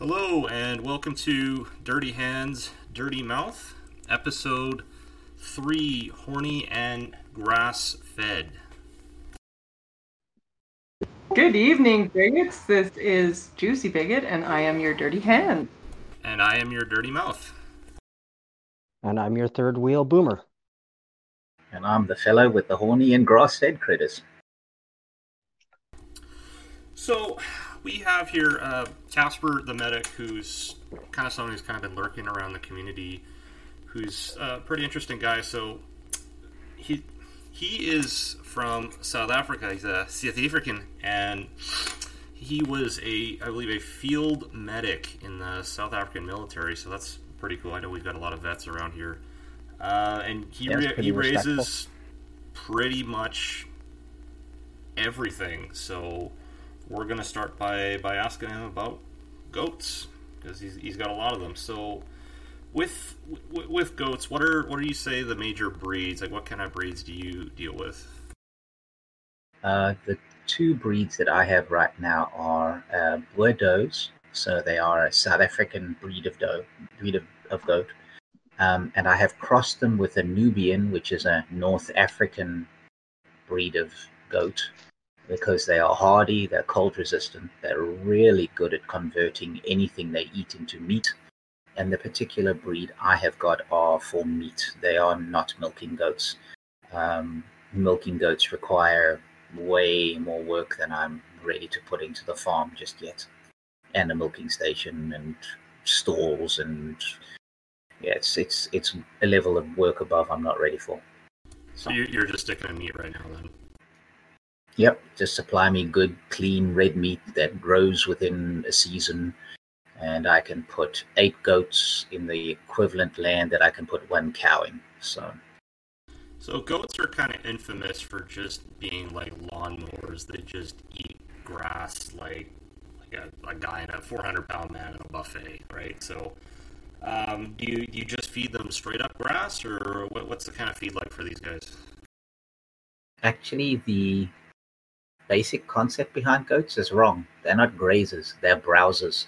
Hello, and welcome to Dirty Hands, Dirty Mouth, episode 3 Horny and Grass Fed. Good evening, bigots. This is Juicy Bigot, and I am your dirty hand. And I am your Dirty Mouth. And I'm your third wheel boomer. And I'm the fellow with the horny and grass fed critters. So, we have here uh, Casper the medic, who's kind of someone who's kind of been lurking around the community, who's a pretty interesting guy. So, he he is from South Africa. He's a South African, and he was a, I believe, a field medic in the South African military. So that's pretty cool. I know we've got a lot of vets around here, uh, and he Yeah, it's ra- pretty he respectful. raises pretty much everything. So we're gonna start by by asking him about goats because he's, he's got a lot of them. So with with, with goats, what are what do you say the major breeds? Like what kind of breeds do you deal with? Uh, the two breeds that I have right now are uh, Boer does. So they are a South African breed of doe, breed of, of goat. Um, and I have crossed them with a Nubian, which is a North African breed of goat, because they are hardy, they're cold resistant, they're really good at converting anything they eat into meat. And the particular breed I have got are for meat. They are not milking goats. Um, milking goats require way more work than I'm ready to put into the farm just yet. And a milking station and stalls and yeah, it's it's it's a level of work above I'm not ready for. So you, you're just sticking to meat right now, then. Yep, just supply me good, clean red meat that grows within a season, and I can put eight goats in the equivalent land that I can put one cow in. So So goats are kind of infamous for just being like lawnmowers. They just eat grass like like a, a guy in a 400 pound man in a buffet, right? So. Um, do you do you just feed them straight up grass, or what, what's the kind of feed like for these guys? actually, the basic concept behind goats is wrong. They're not grazers; they're browsers.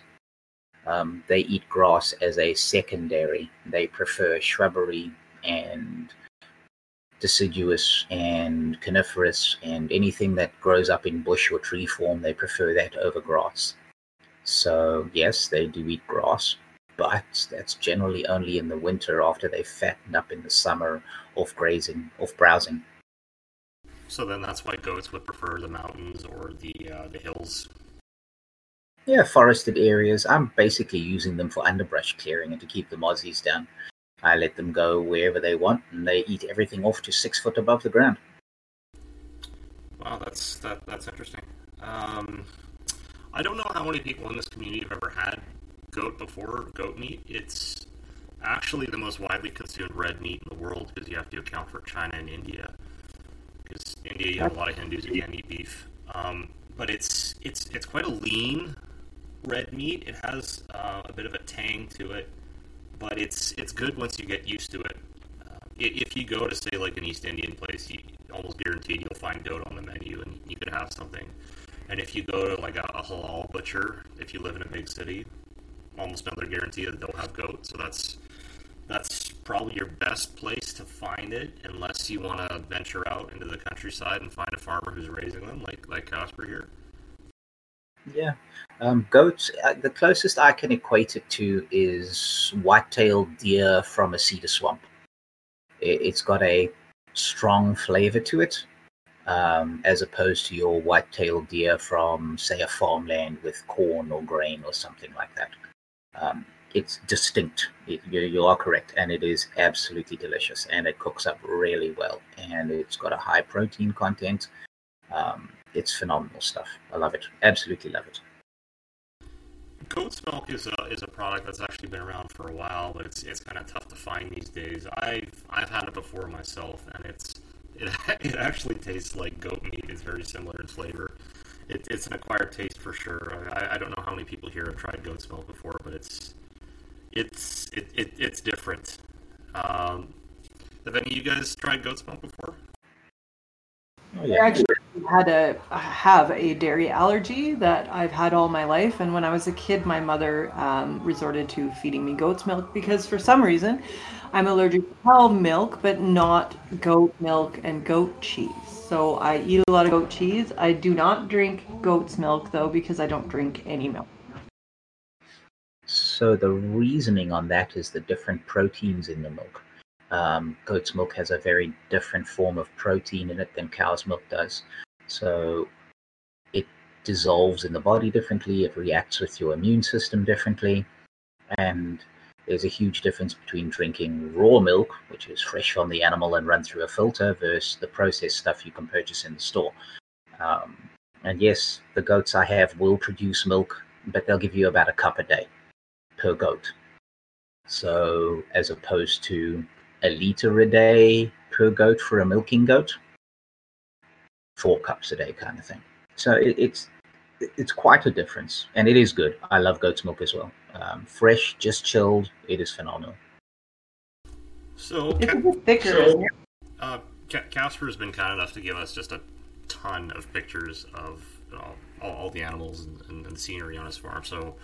Um, they eat grass as a secondary. They prefer shrubbery and deciduous and coniferous and anything that grows up in bush or tree form. They prefer that over grass. So yes, they do eat grass, but that's generally only in the winter after they've fattened up in the summer off grazing, off browsing. So then that's why goats would prefer the mountains or the uh, the hills. Yeah, forested areas. I'm basically using them for underbrush clearing and to keep the mozzies down. I let them go wherever they want, and they eat everything off to six foot above the ground. Wow, that's that that's interesting. Um, I don't know how many people in this community have ever had goat before goat meat. It's actually the most widely consumed red meat in the world because you have to account for China and India. Because India, you have a lot of Hindus who can't eat beef. Um, but it's it's it's quite a lean red meat. It has uh, a bit of a tang to it, but it's it's good once you get used to it. Uh, if you go to say like an East Indian place, you almost guaranteed you'll find goat on the menu, and you could have something. And if you go to like a, a halal butcher, if you live in a big city, almost another guarantee that they'll have goat. So that's that's probably your best place to find it, unless you want to venture out into the countryside and find a farmer who's raising them, like like Casper here. Yeah. Um, goats, uh, the closest I can equate it to is white-tailed deer from a cedar swamp. It, it's got a strong flavor to it, um, as opposed to your white-tailed deer from, say, a farmland with corn or grain or something like that. Um, it's distinct. It, you, you are correct, and it is absolutely delicious, and it cooks up really well, and it's got a high protein content. Um, it's phenomenal stuff. I love it. Absolutely love it. Goat's milk is a is a product that's actually been around for a while, but it's it's kind of tough to find these days. I've I've had it before myself, and it's it, it actually tastes like goat meat. It's very similar in flavor. It, it's an acquired taste for sure. I, I don't know how many people here have tried goat's milk before, but it's it's it, it it's different. Um, have any of you guys tried goat's milk before? Oh, yeah. I actually had a have a dairy allergy that I've had all my life, and when I was a kid, my mother um, resorted to feeding me goat's milk because for some reason, I'm allergic to cow milk, but not goat milk and goat cheese. So I eat a lot of goat cheese. I do not drink goat's milk though because I don't drink any milk. So the reasoning on that is the different proteins in the milk. Um, goat's milk has a very different form of protein in it than cow's milk does. So it dissolves in the body differently, it reacts with your immune system differently, and there's a huge difference between drinking raw milk, which is fresh from the animal and run through a filter, versus the processed stuff you can purchase in the store. Um, and yes, the goats I have will produce milk, but they'll give you about a cup a day per goat. So, as opposed to a liter a day per goat for a milking goat, four cups a day kind of thing. So it, it's it's quite a difference, and it is good. I love goat's milk as well. Um, fresh, just chilled, it is phenomenal. So, It's a Ca- bit thicker. so- uh, Casper has been kind enough to give us just a ton of pictures of you know, all, all the animals and, and, and scenery on his farm. So,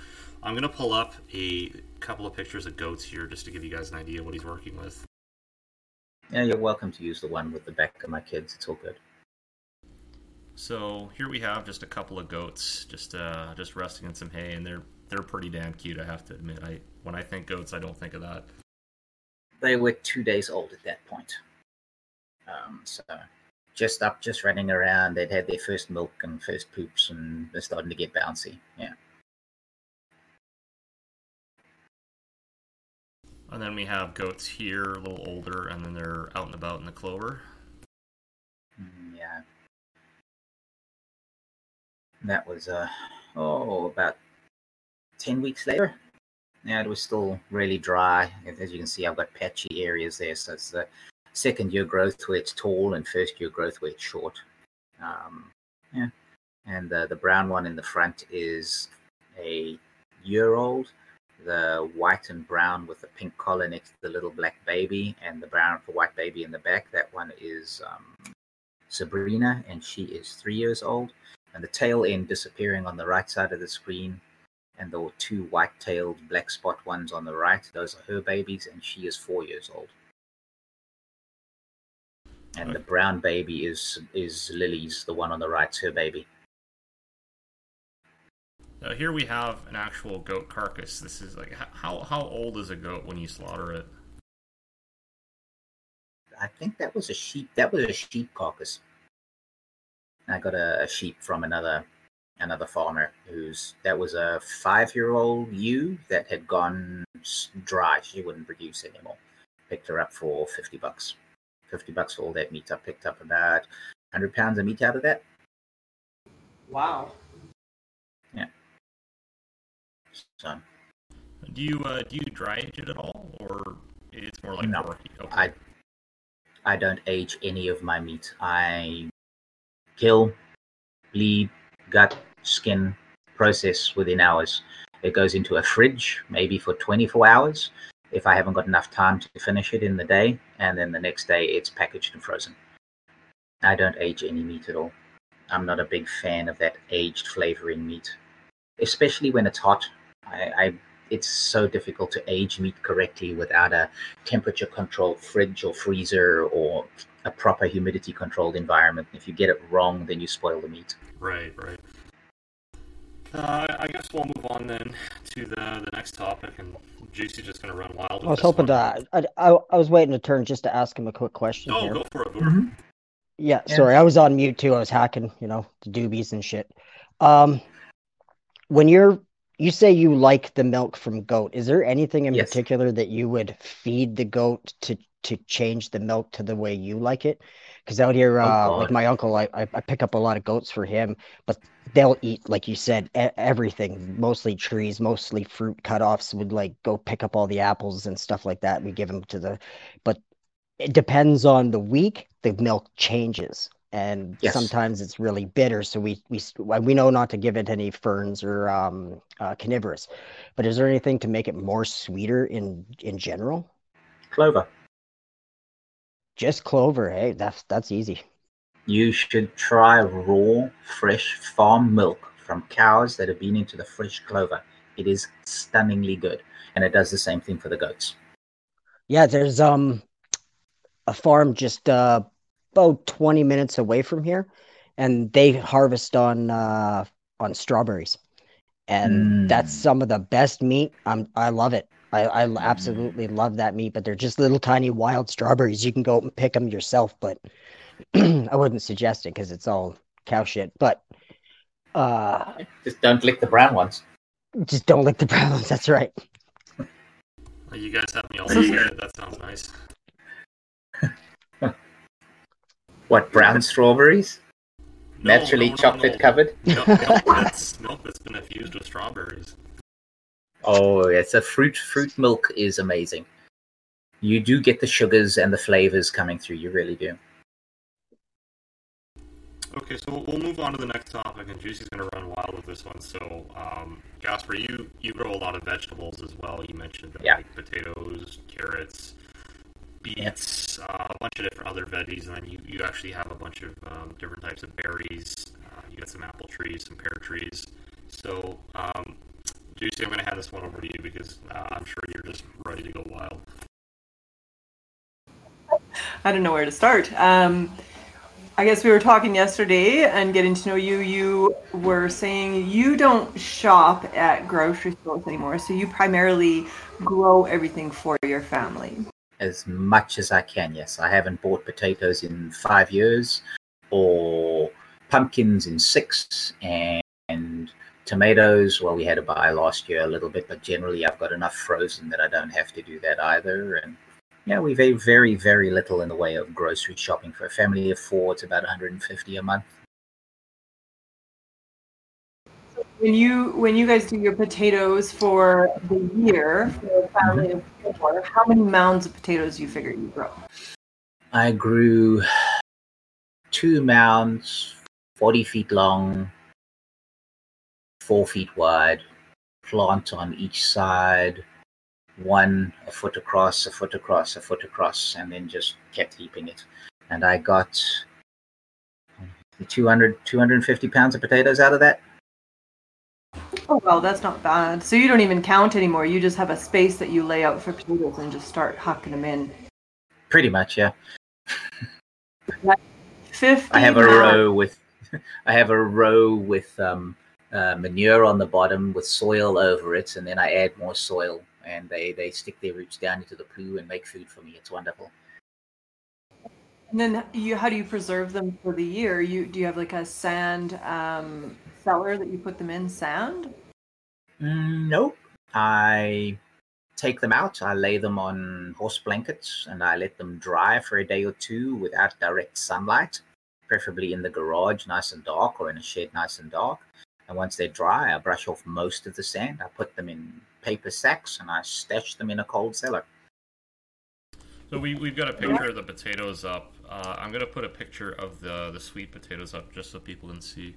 I'm gonna pull up a couple of pictures of goats here just to give you guys an idea what he's working with. Yeah, you're welcome to use the one with the back of my kids. It's all good. So here we have just a couple of goats, just uh, just resting in some hay, and they're they're pretty damn cute. I have to admit. I when I think goats, I don't think of that. They were two days old at that point. Um, so just up, just running around. They'd had their first milk and first poops, and they're starting to get bouncy. Yeah. And then we have goats here, a little older, and then they're out and about in the clover. Mm, Yeah. That was uh oh about ten weeks later. Yeah, it was still really dry. As you can see, I've got patchy areas there. So it's the second year growth where it's tall, and first year growth where it's short. Um, yeah, and the the brown one in the front is a year old. The white and brown with the pink collar next to the little black baby, and the brown for white baby in the back. That one is um, Sabrina, and she is three years old. And the tail end disappearing on the right side of the screen, and the two white-tailed black spot ones on the right. Those are her babies, and she is four years old. And the brown baby is is Lily's, the one on the right's her baby. Now here we have an actual goat carcass. This is like how how old is a goat when you slaughter it? I think that was a sheep. That was a sheep carcass. I got a, a sheep from another another farmer who's that was a five year old ewe that had gone s- dry. She wouldn't produce anymore. Picked her up for fifty bucks. Fifty bucks for all that meat. I picked up about hundred pounds of meat out of that. Wow. So Do you uh, do you dry age it at all, or it's more like No. Okay. I I don't age any of my meat. I kill, bleed, gut, skin, process within hours. It goes into a fridge, maybe for 24 hours, if I haven't got enough time to finish it in the day, and then the next day it's packaged and frozen. I don't age any meat at all. I'm not a big fan of that aged flavoring meat, especially when it's hot. I, I it's so difficult to age meat correctly without a temperature controlled fridge or freezer or a proper humidity controlled environment. If you get it wrong, then you spoil the meat. Right, right. Uh, I guess we'll move on then to the the next topic, and Juicy's just going to run wild. I was hoping one. to. I, I, I was waiting to turn just to ask him a quick question Oh, here. go for it, Boomer. Yeah, Yeah. sorry, I was on mute too. I was hacking, you know, the doobies and shit. Um, when you're, you say you like the milk from goat. Is there anything in Yes. particular that you would feed the goat to to change the milk to the way you like it? Because out here, Oh, uh, like my uncle, I, I I pick up a lot of goats for him, but they'll eat, like you said, e- everything, mostly trees, mostly fruit cut-offs. Would like go pick up all the apples and stuff like that. We give them to the, but it depends on the week the milk changes and Yes. sometimes it's really bitter so we we we know not to give it any ferns or um uh, coniferous but is there anything to make it more sweeter in in general Clover. just clover hey that's that's easy you should try raw, fresh farm milk from cows that have been into the fresh clover. It is stunningly good, and it does the same thing for the goats. Yeah, there's um a farm just uh, about 20 minutes away from here, and they harvest on uh, on strawberries, and Mm. that's some of the best meat. Um, I love it. I, I absolutely love that meat, but they're just little tiny wild strawberries. You can go and pick them yourself, but I wouldn't suggest it because it's all cow shit. But uh, Just don't lick the brown ones. just don't lick the brown ones. That's right. You guys have me all excited. That sounds nice. What brown strawberries? No, Naturally no, no, chocolate no. covered. Milk that's milk that's been infused with strawberries. Oh, it's a fruit. Fruit milk is amazing. You do get the sugars and the flavors coming through. You really do. Okay, so we'll- we'll move on to the next topic, and Juicy's going to run wild with this one. So, um, Jasper, you you grow a lot of vegetables as well. You mentioned Yeah. like potatoes, carrots, beets, uh, a bunch of different other veggies, and then you, you actually have a bunch of um, different types of berries. Uh, you got some apple trees, some pear trees. So, um, Juicy, I'm going to hand this one over to you because uh, I'm sure you're just ready to go wild. I don't know where to start. Um, I guess we were talking yesterday and getting to know you. You were saying you don't shop at grocery stores anymore, so you primarily grow everything for your family. As much as I can, yes. I haven't bought potatoes in five years, or pumpkins in six, and, and tomatoes. Well, we had to buy last year a little bit, but generally I've got enough frozen that I don't have to do that either. And yeah, we very, very, very little in the way of grocery shopping for a family of four. It's about 150 a month. When you when you guys do your potatoes for the year for a family of four, how many mounds of potatoes do you figure you grow? I grew two mounds, 40 feet long, four feet wide, plant on each side, one a foot across, a foot across, a foot across, and then just kept heaping it. And I got 200, 250 pounds of potatoes out of that. Oh well, that's not bad. So you don't even count anymore. You just have a space that you lay out for potatoes and just start hucking them in. Pretty much, yeah. Fifty. I have a row with I have a row with um, uh, manure on the bottom with soil over it, and then I add more soil, and they they stick their roots down into the poo and make food for me. It's wonderful. And then you, how do you preserve them for the year? You do you have like a sand um, cellar that you put them in? Sand? Mm, nope. I take them out. I lay them on horse blankets, and I let them dry for a day or two without direct sunlight, preferably in the garage, nice and dark, or in a shed, nice and dark. And once they're dry, I brush off most of the sand. I put them in paper sacks, and I stash them in a cold cellar. So we we've got a picture of the potatoes up. Uh, I'm gonna put a picture of the the sweet potatoes up just so people can see.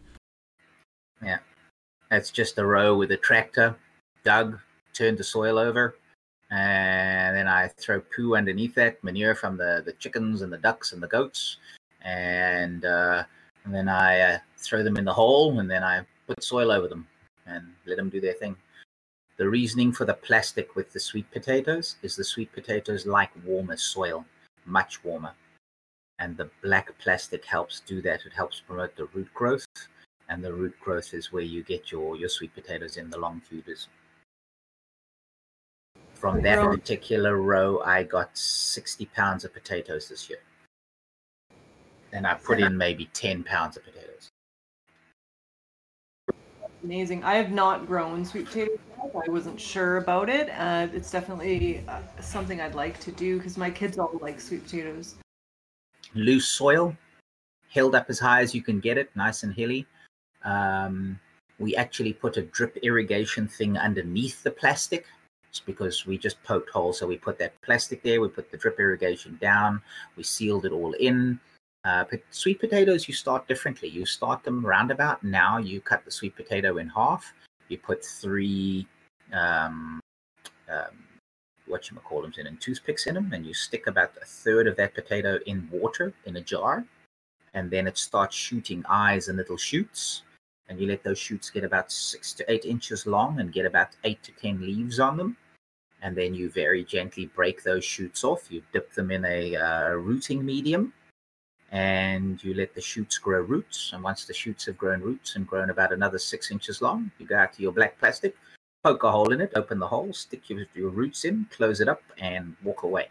It's just a row with a tractor, dug, turned the soil over, and then I throw poo underneath that, manure from the, the chickens and the ducks and the goats, and, uh, and then I uh, throw them in the hole, and then I put soil over them and let them do their thing. The reasoning for the plastic with the sweet potatoes is the sweet potatoes like warmer soil, much warmer. And the black plastic helps do that. It helps promote the root growth and the root growth is where you get your your sweet potatoes in the long feeders. From that Right. particular row, I got 60 pounds of potatoes this year. And I put in maybe 10 pounds of potatoes. Amazing. I have not grown sweet potatoes. I wasn't sure about it. Uh, it's definitely uh, something I'd like to do because my kids all like sweet potatoes. Loose soil, held up as high as you can get it, nice and hilly. Um, we actually put a drip irrigation thing underneath the plastic. It's because we just poked holes. So we put that plastic there, we put the drip irrigation down, we sealed it all in. Uh, sweet potatoes, you start differently. You start them roundabout. Now you cut the sweet potato in half. You put three, um, um, what you call them, in toothpicks in them, and you stick about a third of that potato in water in a jar, and then it starts shooting eyes and little shoots. And you let those shoots get about six to eight inches long and get about eight to ten leaves on them. And then you very gently break those shoots off. You dip them in a uh, rooting medium and you let the shoots grow roots. And once the shoots have grown roots and grown about another six inches long, you go out to your black plastic, poke a hole in it, open the hole, stick your, your roots in, close it up, and walk away.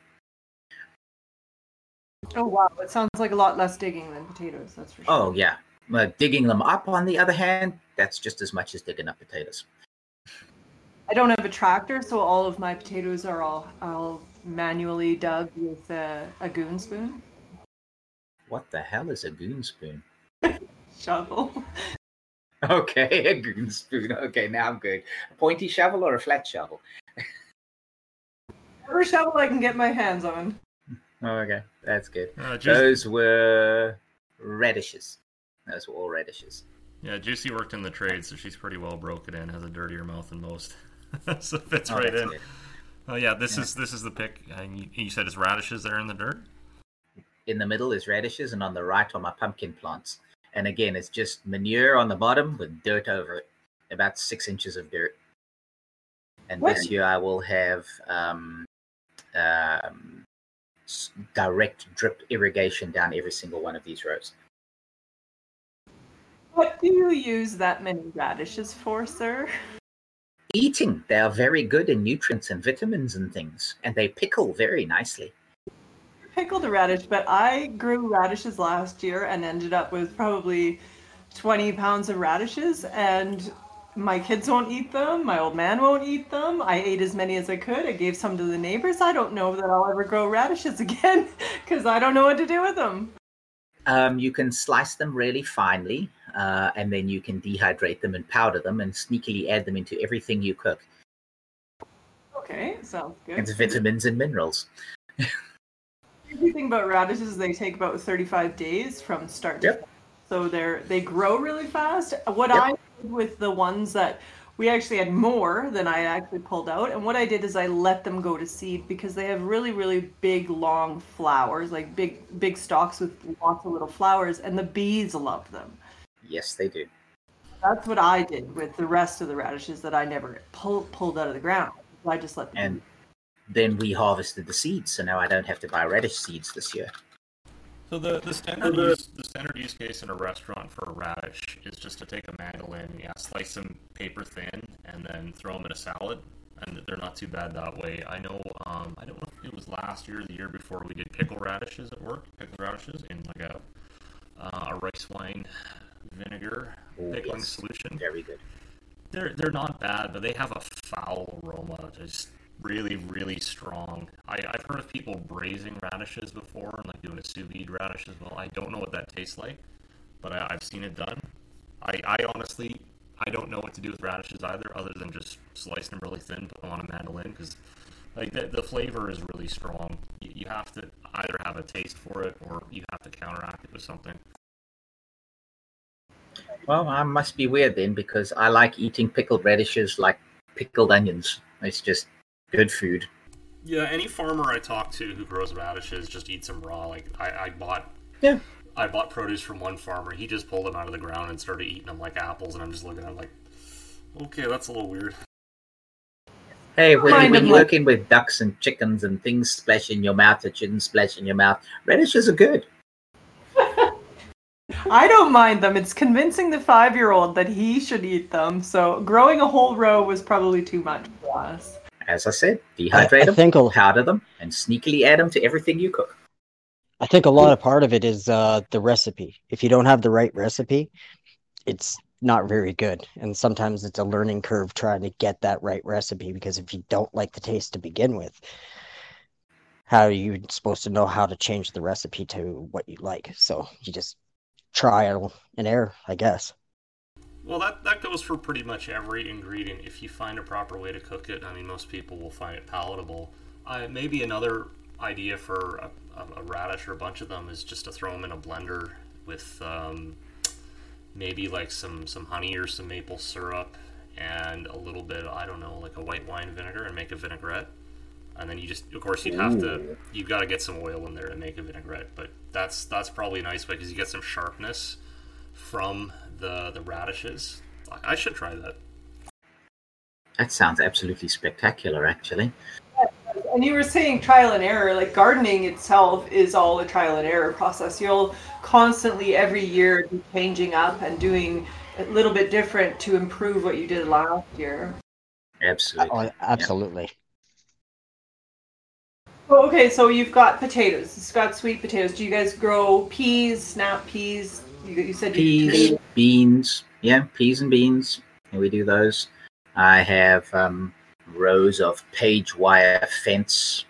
Oh wow, it sounds like a lot less digging than potatoes. That's for sure. Oh yeah, digging them up. On the other hand, that's just as much as digging up potatoes. I don't have a tractor, so all of my potatoes are all all manually dug with a, a goon spoon. What the hell is a goon spoon? Shovel. Okay, a goon spoon. Okay, now I'm good. A pointy shovel or a flat shovel? Whatever shovel I can get my hands on. Oh, okay, that's good. Uh, Juicy, Those were radishes. Those were all radishes. yeah, Juicy worked in the trade, so she's pretty well broken in. Has a dirtier mouth than most, so fits Oh, right in. good. Oh yeah, this Yeah. is this is the pick. And you, you said it's radishes there in the dirt. In the middle is radishes, and on the right are my pumpkin plants. And again, it's just manure on the bottom with dirt over it, about six inches of dirt. And What? this year I will have um, um, direct drip irrigation down every single one of these rows. What do you use that many radishes for, sir? Eating, they are very good in nutrients and vitamins and things, and they pickle very nicely. Pickled a radish, but I grew radishes last year and ended up with probably 20 pounds of radishes, and my kids won't eat them. My old man won't eat them. I ate as many as I could. I gave some to the neighbors. I don't know that I'll ever grow radishes again because I don't know what to do with them. Um, you can slice them really finely, uh, and then you can dehydrate them and powder them and sneakily add them into everything you cook. Okay, sounds good. It's vitamins and minerals. The thing about radishes, they take about 35 days from start to Yep. finish. So they're they grow really fast. What Yep. I did with the ones that we actually had more than I actually pulled out, and what I did is I let them go to seed because they have really really big long flowers, like big big stalks with lots of little flowers, and the bees love them. Yes, they do. That's what I did with the rest of the radishes that I never pull, pulled out of the ground. I just let them. And then we harvested the seeds, so now I don't have to buy radish seeds this year. So the, the standard use the standard use case in a restaurant for a radish is just to take a mandolin, yeah, slice them paper thin, and then throw them in a salad, and they're not too bad that way. I know, um, I don't know if it was last year, or the year before, we did pickle radishes at work, pickle radishes in like a uh, a rice wine vinegar Oh, pickling yes. solution. Very good. They're they're not bad, but they have a foul aroma, just really really strong. I, I've heard of people braising radishes before and like doing a sous vide radish as well. I don't know what that tastes like, but I, I've seen it done. I, I honestly I don't know what to do with radishes either, other than just slice them really thin, put them on a mandolin because like the, the flavor is really strong. You, you have to either have a taste for it or you have to counteract it with something. Well, I must be weird then because I like eating pickled radishes like pickled onions. It's just good food. Yeah, any farmer I talk to who grows radishes just eats them raw. Like I, I bought, Yeah. I bought produce from one farmer. He just pulled them out of the ground and started eating them like apples, and I'm just looking at him like, okay, that's a little weird. Hey, when, Kind when you're like- working with ducks and chickens and things splash in your mouth that shouldn't splash in your mouth, radishes are good. I don't mind them. It's convincing the five year old that he should eat them. So growing a whole row was probably too much for us. As I said, I, dehydrate I them, think a, powder them, and sneakily add them to everything you cook. I think a lot of part of it is uh, the recipe. If you don't have the right recipe, it's not very good. And sometimes it's a learning curve trying to get that right recipe because if you don't like the taste to begin with, how are you supposed to know how to change the recipe to what you like? So you just trial and error, I guess. Well, that that goes for pretty much every ingredient. If you find a proper way to cook it, I mean, most people will find it palatable. Uh, maybe another idea for a, a, radish or a bunch of them is just to throw them in a blender with um, maybe like some some honey or some maple syrup and a little bit I don't know like a white wine vinegar and make a vinaigrette. And then you just, of course, you'd have to, you've got to get some oil in there to make a vinaigrette. But that's that's probably a nice way because you get some sharpness from the the radishes. I- I should try that. That sounds absolutely spectacular, actually. And you were saying trial and error, like gardening itself is all a trial and error process. You'll constantly every year be changing up and doing a little bit different to improve what you did last year. Absolutely. Oh, absolutely. Oh, okay, so you've got potatoes. It's got sweet potatoes. Do you guys grow peas, snap peas? You, you said you Peas, beans. Yeah, peas and beans. And we do those. I have um, rows of page wire fence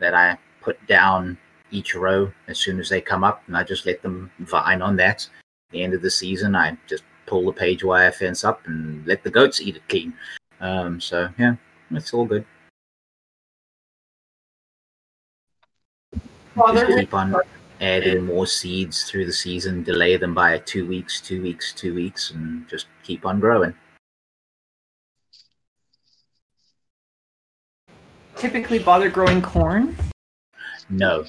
that I put down each row as soon as they come up, and I just let them vine on that. At the end of the season, I just pull the page wire fence up and let the goats eat it clean. Um, so yeah, it's all good. Father, Just keep on adding more seeds through the season, delay them by two weeks, two weeks, two weeks, and just keep on growing. typically bother growing corn. No,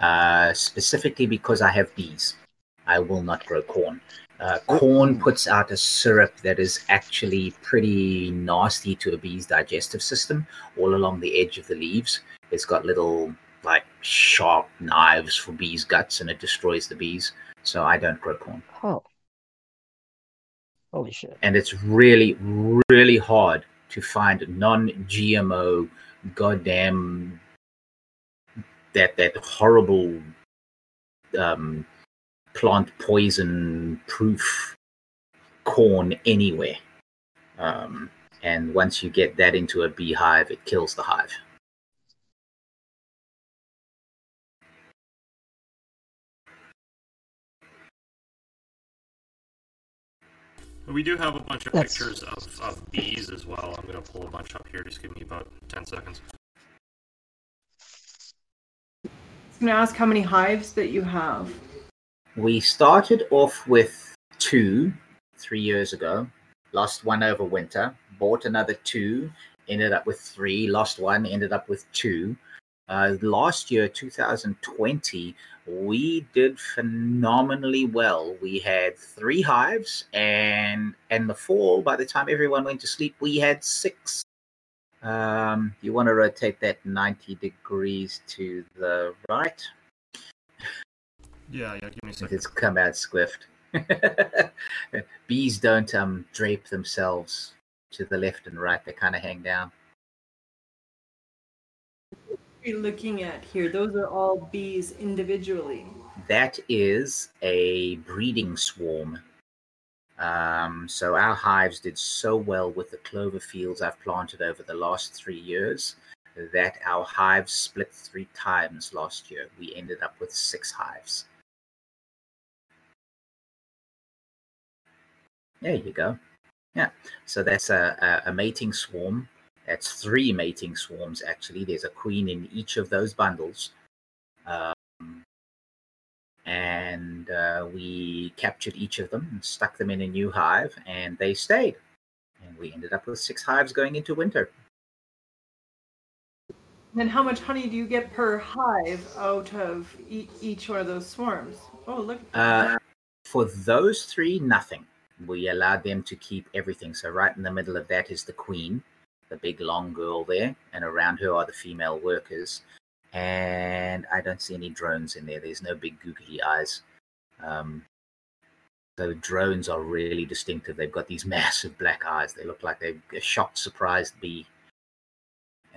uh, specifically because I have bees, I will not grow corn. Uh, corn puts out a syrup that is actually pretty nasty to a bee's digestive system. All along the edge of the leaves, it's got little like sharp knives for bees' guts, and it destroys the bees. So I don't grow corn. Oh. Holy shit. and it's really really hard to find non-gmo goddamn that that horrible um plant poison proof corn anywhere um and once you get that into a beehive it kills the hive We do have a bunch of That's- pictures of, of bees as well. I'm going to pull a bunch up here. Just give me about 10 seconds. I'm going to ask how many hives that you have. We started off with two three years ago, lost one over winter, bought another two, ended up with three, lost one, ended up with two. Uh, last year, 2020, we did phenomenally well. We had three hives, and in the fall, by the time everyone went to sleep, we had six. Um, you want to rotate that 90 degrees to the right? Yeah, yeah, give me a second. it's come out squiffed. Bees don't um drape themselves to the left and right; they kind of hang down. Looking at here? Those are all bees individually. That is a breeding swarm. Um, so our hives did so well with the clover fields I've planted over the last three years that our hives split three times last year. We ended up with six hives. There you go. Yeah. So that's a, a, a mating swarm. That's three mating swarms, actually. There's a queen in each of those bundles. Um, and uh, we captured each of them and stuck them in a new hive, and they stayed. And we ended up with six hives going into winter. Then how much honey do you get per hive out of e- each one of those swarms? Oh, look. Uh, for those three, nothing. We allowed them to keep everything. So right in the middle of that is the queen, the big long girl there, and around her are the female workers. And I don't see any drones in there. There's no big googly eyes. Um, so drones are really distinctive. They've got these massive black eyes. They look like they're a shocked, surprised bee.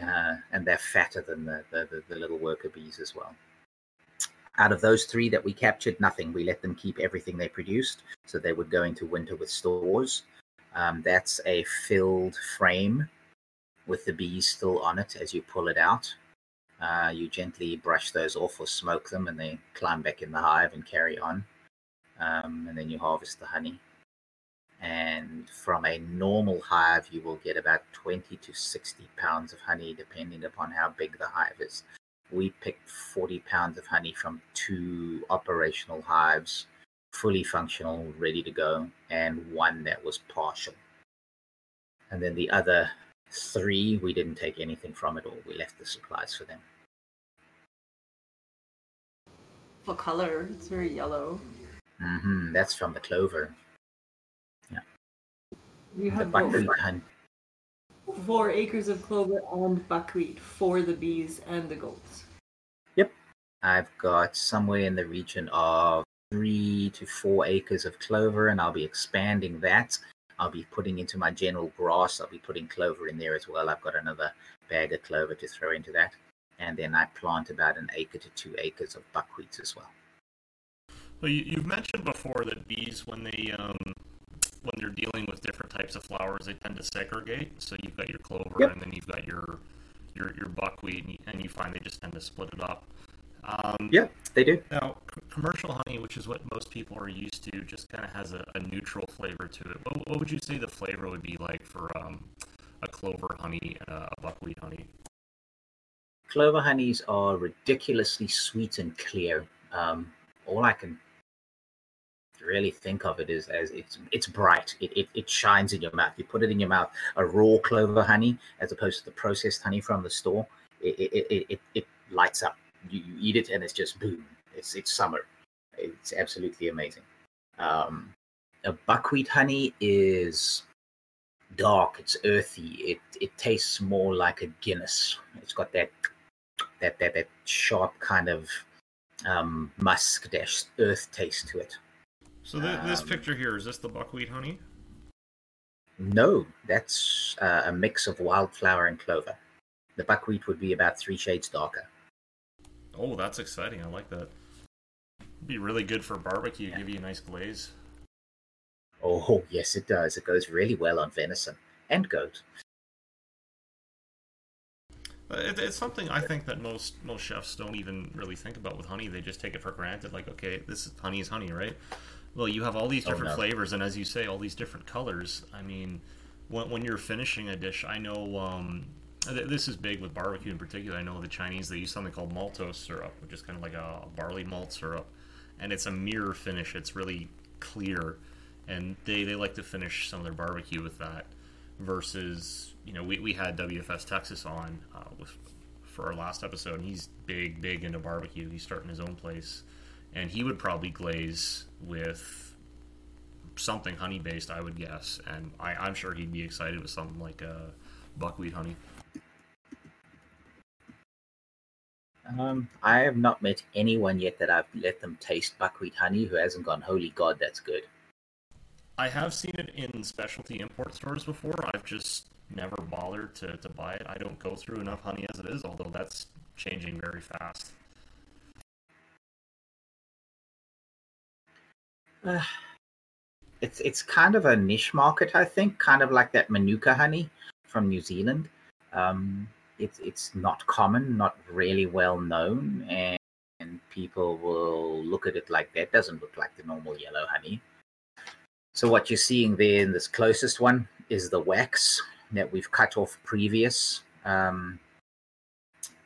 Uh, and they're fatter than the, the, the, little worker bees as well out of those three that we captured, nothing. We let them keep everything they produced, so they would go into winter with stores. Um, that's a filled frame with the bees still on it as you pull it out. Uh, you gently brush those off or smoke them, and they climb back in the hive and carry on. Um, and then you harvest the honey. And from a normal hive, you will get about 20 to 60 pounds of honey, depending upon how big the hive is we picked 40 pounds of honey from two operational hives, fully functional, ready to go, and one that was partial. And then the other Three, we didn't take anything from it all. We left the supplies for them. What color? It's very yellow. hmm That's from the clover. Yeah. You The have buckwheat four acres of clover and buckwheat for the bees and the goats. Yep. I've got somewhere in the region of three to four acres of clover, and I'll be expanding that. I'll be putting into my general grass. I'll be putting clover in there as well. I've got another bag of clover to throw into that. And then I plant about an acre to two acres of buckwheat as well. Well, you, you've mentioned before that bees, when they um, when they're dealing with different types of flowers, they tend to segregate. So you've got your clover, Yep. and then you've got your your your buckwheat, and you, and you find they just tend to split it up. Um, Yeah, they do. Now, c- commercial honey, which is what most people are used to, just kind of has a, a neutral flavor to it. What, what would you say the flavor would be like for um, a clover honey and a buckwheat honey? Clover honeys are ridiculously sweet and clear. Um, all I can really think of it is as it's it's bright. It, it it shines in your mouth. You put it in your mouth. A raw clover honey, as opposed to the processed honey from the store, it it it, it, it lights up. You, you eat it and it's just boom. It's it's summer. It's absolutely amazing. Um, a buckwheat honey is dark. It's earthy. It it tastes more like a Guinness. It's got that that that that sharp kind of um, musk dash earth taste to it. So th- this Um, picture here is this the buckwheat honey? No, that's uh, a mix of wildflower and clover. The buckwheat would be about three shades darker. Oh, that's exciting. I like that. Be really good for barbecue. Yeah. Give you a nice glaze. Oh, yes, it does. It goes really well on venison and goat. Uh, It, it's something I think that most most chefs don't even really think about with honey. They just take it for granted. Like, okay, this is, honey is honey, right? Well, you have all these Oh, different no. flavors, and as you say, all these different colors. I mean, when, when you're finishing a dish, I know um, this is big with barbecue in particular. I know the Chinese they use something called maltose syrup, which is kind of like a barley malt syrup, and it's a mirror finish. It's really clear, and they, they like to finish some of their barbecue with that. Versus, you know, we, we had WFS Texas on uh, with, for our last episode, and he's big, big into barbecue. He's starting his own place, and he would probably glaze with something honey based, I would guess, and I, I'm sure he'd be excited with something like uh, buckwheat honey. Um, I have not met anyone yet that I've let them taste buckwheat honey who hasn't gone, holy God, that's good. I have seen it in specialty import stores before. I've just never bothered to, to buy it. I don't go through enough honey as it is, although that's changing very fast. Uh, it's it's kind of a niche market, I think, kind of like that Manuka honey from New Zealand. Um, it's it's not common, not really well known, and, and people will look at it like that doesn't look like the normal yellow honey. So what you're seeing there in this closest one is the wax that we've cut off previous um,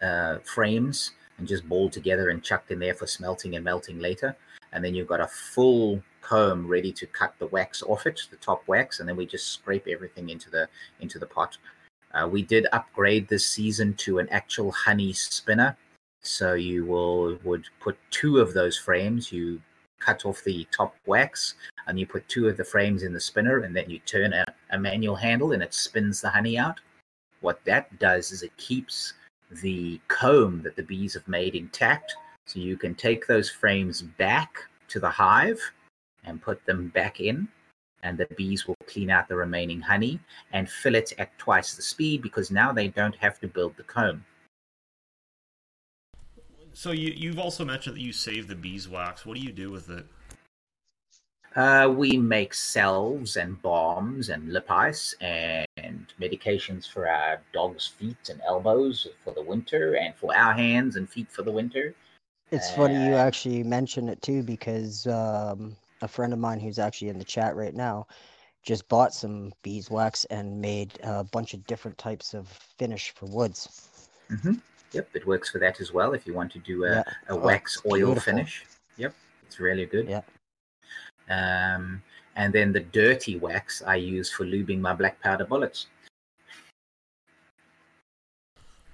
uh, frames and just balled together and chucked in there for smelting and melting later and then you've got a full comb ready to cut the wax off it, the top wax, and then we just scrape everything into the into the pot. Uh, we did upgrade this season to an actual honey spinner, so you will would put two of those frames. You cut off the top wax, and you put two of the frames in the spinner, and then you turn a, a manual handle, and it spins the honey out. What that does is it keeps the comb that the bees have made intact so you can take those frames back to the hive and put them back in, and the bees will clean out the remaining honey and fill it at twice the speed because now they don't have to build the comb. So you, you've also mentioned that you save the beeswax. What do you do with it? Uh, we make salves and balms and lip ice and medications for our dogs' feet and elbows for the winter, and for our hands and feet for the winter. It's funny you Uh, actually mention it too because um, a friend of mine who's actually in the chat right now just bought some beeswax and made a bunch of different types of finish for woods. hmm Yep, it works for that as well. If you want to do a, Yeah. a Oh, wax it's oil beautiful. finish, yep, it's really good. Yeah. Um, and then the dirty wax I use for lubing my black powder bullets.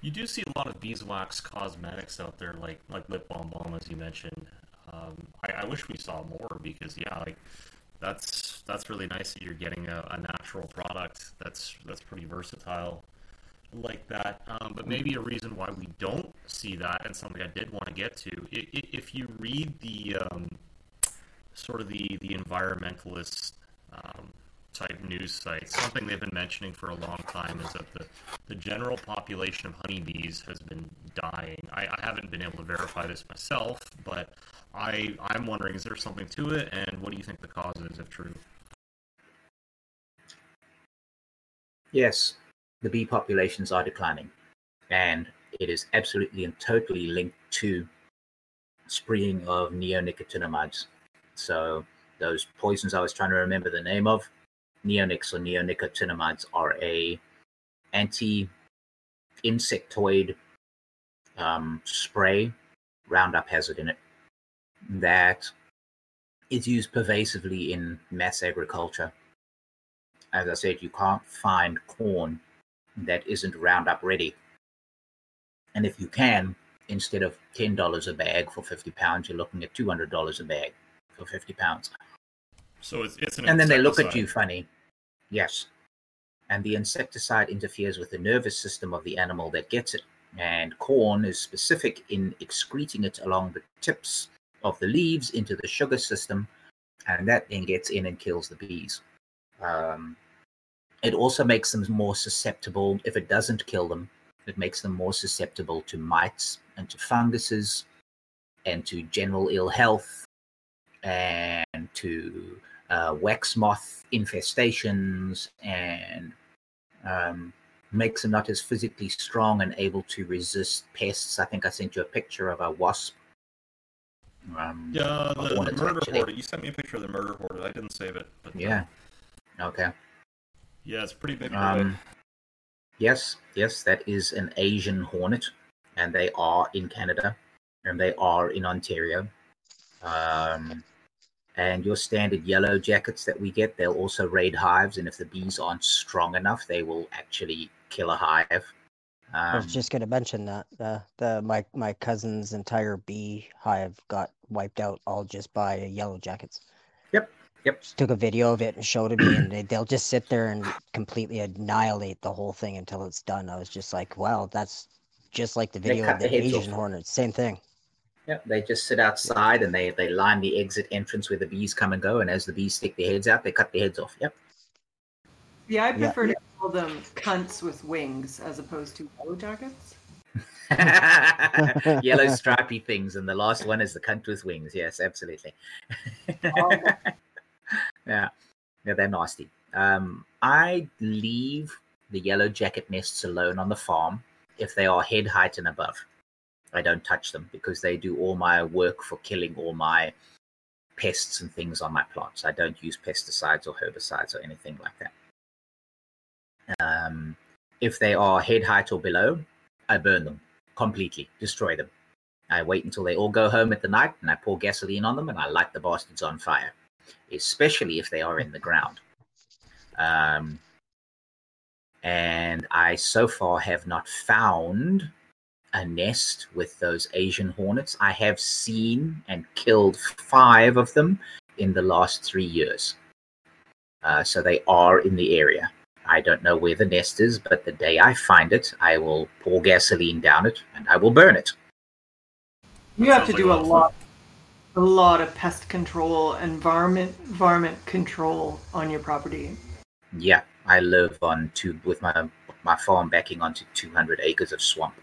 You do see a lot of beeswax cosmetics out there, like like lip balm balm, as you mentioned. Um, I, I wish we saw more because yeah, like that's that's really nice that you're getting a, a natural product that's that's pretty versatile like that. Um, but maybe a reason why we don't see that, and something I did want to get to, if you read the um, sort of the the environmentalist um, type news sites, something they've been mentioning for a long time is that the, the general population of honeybees has been dying. I, I haven't been able to verify this myself, but I I'm wondering is there something to it, and what do you think the cause is if true? Yes, the bee populations are declining, and it is absolutely and totally linked to spraying of neonicotinoids. So those poisons I was trying to remember the name of, neonics or neonicotinoids are a anti-insectoid um, spray. Roundup has it in it that is used pervasively in mass agriculture. As I said, you can't find corn that isn't Roundup ready. And if you can, instead of $10 a bag for 50 pounds, you're looking at $200 a bag for 50 pounds. So it's, it's an And then they look at you funny. Yes. And the insecticide interferes with the nervous system of the animal that gets it. And corn is specific in excreting it along the tips of the leaves into the sugar system. And that then gets in and kills the bees. Um, it also makes them more susceptible. If it doesn't kill them, it makes them more susceptible to mites and to funguses and to general ill health and to uh, wax moth infestations and um, makes them not as physically strong and able to resist pests. I think I sent you a picture of a wasp. Um, yeah, the, the murder horde. You sent me a picture of the murder horde. I didn't save it. But, yeah. Okay. Yeah, it's pretty big. Um, yes, yes, that is an Asian hornet, and they are in Canada, and they are in Ontario. Um, and your standard yellow jackets that we get, they'll also raid hives, and if the bees aren't strong enough, they will actually kill a hive. Um, I was um, just going to mention that the the my my cousin's entire bee hive got wiped out all just by yellow jackets. Yep, Yep. Just took a video of it and showed it to me, and they, they'll just sit there and completely annihilate the whole thing until it's done. I was just like, wow, that's just like the video of the, the Asian hornets. Same thing. Yeah, they just sit outside and they they line the exit entrance where the bees come and go, and as the bees stick their heads out, they cut their heads off. Yep. Yeah, I prefer yeah. to call them cunts with wings as opposed to yellow jackets. yellow stripy things, and the last one is the cunt with wings. Yes, absolutely. oh, yeah, yeah, they're nasty. Um, I leave the yellow jacket nests alone on the farm if they are head height and above. I don't touch them because they do all my work for killing all my pests and things on my plants. I don't use pesticides or herbicides or anything like that. Um, if they are head height or below, I burn them completely, destroy them. I wait until they all go home at the night and I pour gasoline on them and I light the bastards on fire especially if they are in the ground. Um, and I so far have not found a nest with those Asian hornets. I have seen and killed five of them in the last three years. Uh, so they are in the area. I don't know where the nest is, but the day I find it, I will pour gasoline down it and I will burn it. You have to do a lot a lot of pest control, environment, varmint control on your property. Yeah, I live on two with my my farm backing onto 200 acres of swamp,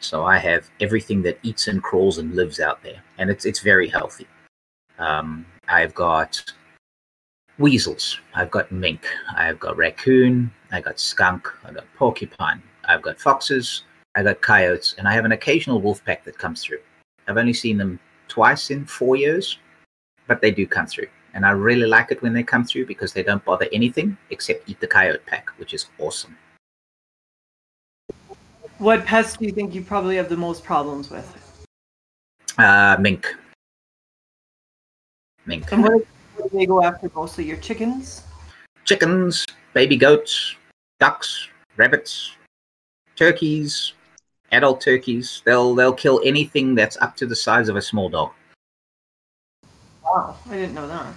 so I have everything that eats and crawls and lives out there, and it's it's very healthy. Um, I've got weasels, I've got mink, I've got raccoon, I got skunk, I got porcupine, I've got foxes, I got coyotes, and I have an occasional wolf pack that comes through. I've only seen them twice in four years, but they do come through. And I really like it when they come through because they don't bother anything except eat the coyote pack, which is awesome. What pests do you think you probably have the most problems with? Uh, mink. Mink. And what do they go after mostly? Your chickens? Chickens, baby goats, ducks, rabbits, turkeys, Adult turkeys, they'll they'll kill anything that's up to the size of a small dog. Wow, I didn't know that.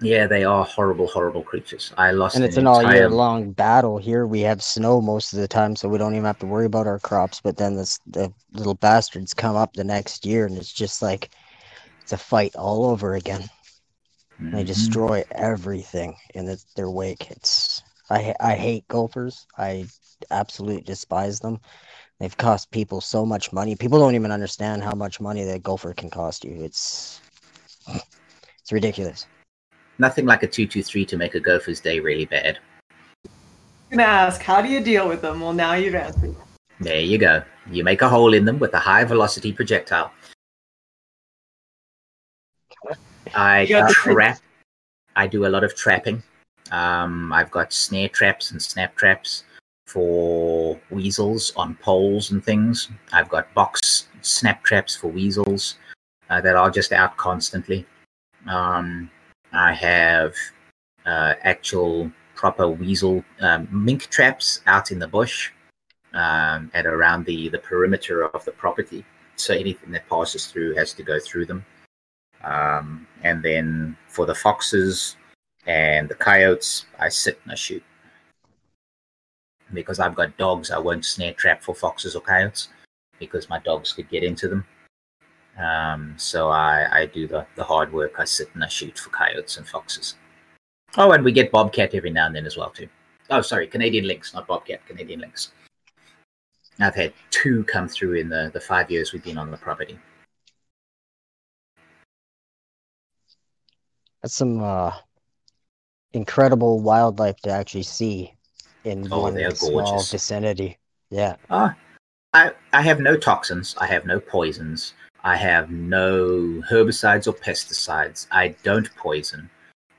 Yeah, they are horrible, horrible creatures. I lost And it's an an all year long battle. Here we have snow most of the time, so we don't even have to worry about our crops. But then this, the little bastards come up the next year, and it's just like it's a fight all over again. They Mhm. destroy everything in its, their wake. It's I I hate gophers. I absolutely despise them. They've cost people so much money. People don't even understand how much money that gopher can cost you. It's it's ridiculous. Nothing like a two-two-three to make a gopher's day really bad. I'm gonna ask, how do you deal with them? Well, now you've answered. There you go. You make a hole in them with a high velocity projectile. I trap. I do a lot of trapping. Um, I've got snare traps and snap traps for weasels on poles and things. I've got box snap traps for weasels uh, that are just out constantly. Um, I have uh, actual proper weasel um, mink traps out in the bush um, and around the, the perimeter of the property. So anything that passes through has to go through them. Um, and then for the foxes and the coyotes, I sit and I shoot. Because I've got dogs, I won't snare trap for foxes or coyotes because my dogs could get into them. Um, so I, I do the, the hard work. I sit and I shoot for coyotes and foxes. Oh, and we get bobcat every now and then as well too. Oh, sorry, Canadian lynx, not bobcat, Canadian lynx. I've had two come through in the, the five years we've been on the property. That's some uh, incredible wildlife to actually see in Oh, one small gorgeous. vicinity. Yeah. Ah, I, I have no toxins. I have no poisons. I have no herbicides or pesticides. I don't poison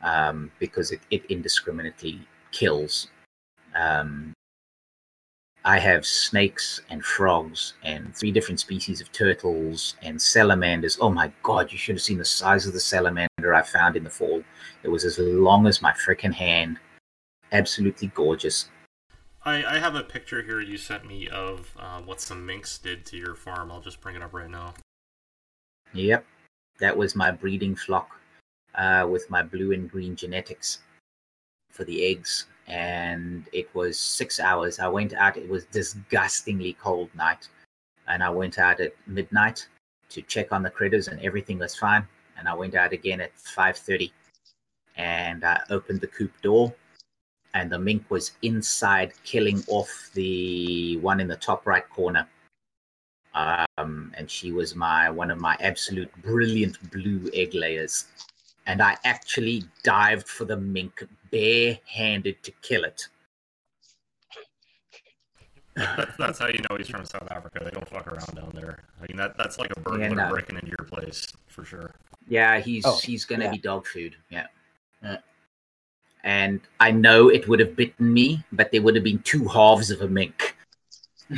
um, because it, it indiscriminately kills. Um, I have snakes and frogs and three different species of turtles and salamanders. Oh my god, you should have seen the size of the salamander I found in the fall. It was as long as my frickin' hand. Absolutely gorgeous. I, I have a picture here you sent me of uh, what some minks did to your farm. I'll just bring it up right now. Yep, that was my breeding flock uh, with my blue and green genetics for the eggs, and it was six hours. I went out. It was disgustingly cold night, and I went out at midnight to check on the critters, and everything was fine. And I went out again at five thirty, and I opened the coop door, and the mink was inside, killing off the one in the top right corner um, and she was my one of my absolute brilliant blue egg layers. And I actually dived for the mink barehanded to kill it. That's how you know he's from South Africa. They don't fuck around down there. I mean, that that's like a burglar Yeah, no. breaking into your place for sure. Yeah, he's Oh, he's gonna yeah. be dog food. Yeah. Yeah. And I know it would have bitten me, but there would have been two halves of a mink.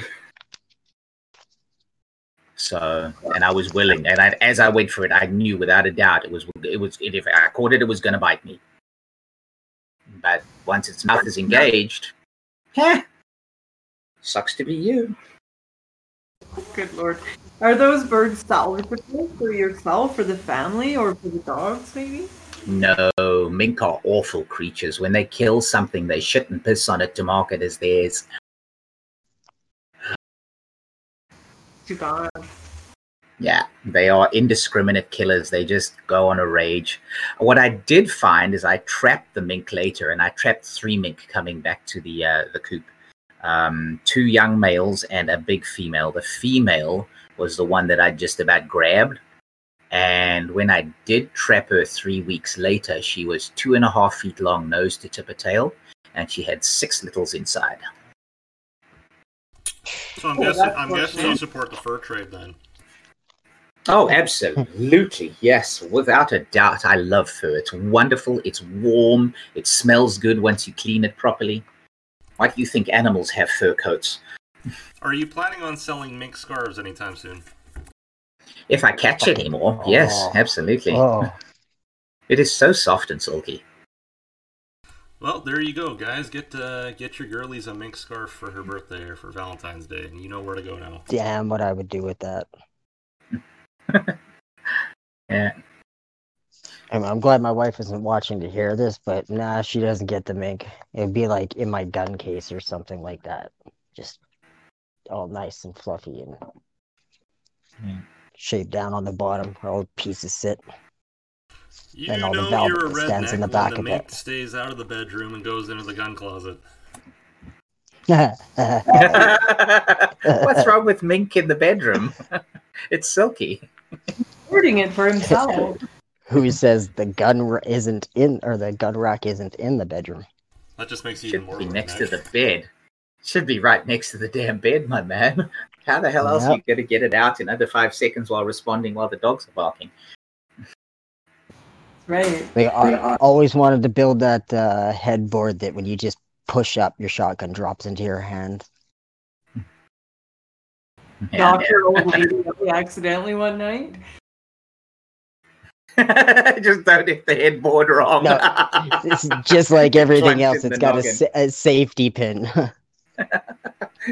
so, and I was willing, and I, as I went for it, I knew without a doubt it was it was it, if I caught it, it was going to bite me. But once its mouth is engaged, heh, sucks to be you. Good lord. Are those birds salvageable for yourself, for the family, or for the dogs, maybe? No, mink are awful creatures. When they kill something, they shit and piss on it to mark it as theirs. Yeah, they are indiscriminate killers. They just go on a rage. What I did find is I trapped the mink later, and I trapped three mink coming back to the uh, the coop. Um, two young males and a big female. The female was the one that I just about grabbed. And when I did trap her three weeks later, she was two and a half feet long, nose to tip of tail, and she had six littles inside. So I'm Oh, guessing that's I'm guessing you support the fur trade then. Oh, absolutely. Yes, without a doubt. I love fur. It's wonderful. It's warm. It smells good once you clean it properly. Why do you think animals have fur coats? Are you planning on selling mink scarves anytime soon? If I catch any more, yes, Oh. absolutely. Oh, It is so soft and silky. Well, there you go, guys. Get uh, get your girlies a mink scarf for her birthday or for Valentine's Day, and you know where to go now. Damn, what I would do with that. Yeah. I'm, I'm glad my wife isn't watching to hear this, but nah, she doesn't get the mink. It'd be like in my gun case or something like that. Just all nice and fluffy and Yeah. shaped down on the bottom where all the pieces sit. You And all the know velvet you're a that stands redneck in the back the of mink it. stays out of the bedroom and goes into the gun closet. What's wrong with mink in the bedroom? it's silky. Hoarding it for himself. Who says the gun r- isn't in or the gun rack isn't in the bedroom? That just makes you even Should more be next to the bed. Should be right next to the damn bed, my man. How the hell else are you going to get it out in under five seconds while responding while the dogs are barking? Right. They I always wanted to build that uh, headboard that when you just push up, your shotgun drops into your hand. Yeah. Knocked your old lady accidentally one night. Just don't hit the headboard wrong. No, It's just like everything else. it's got a, a safety pin.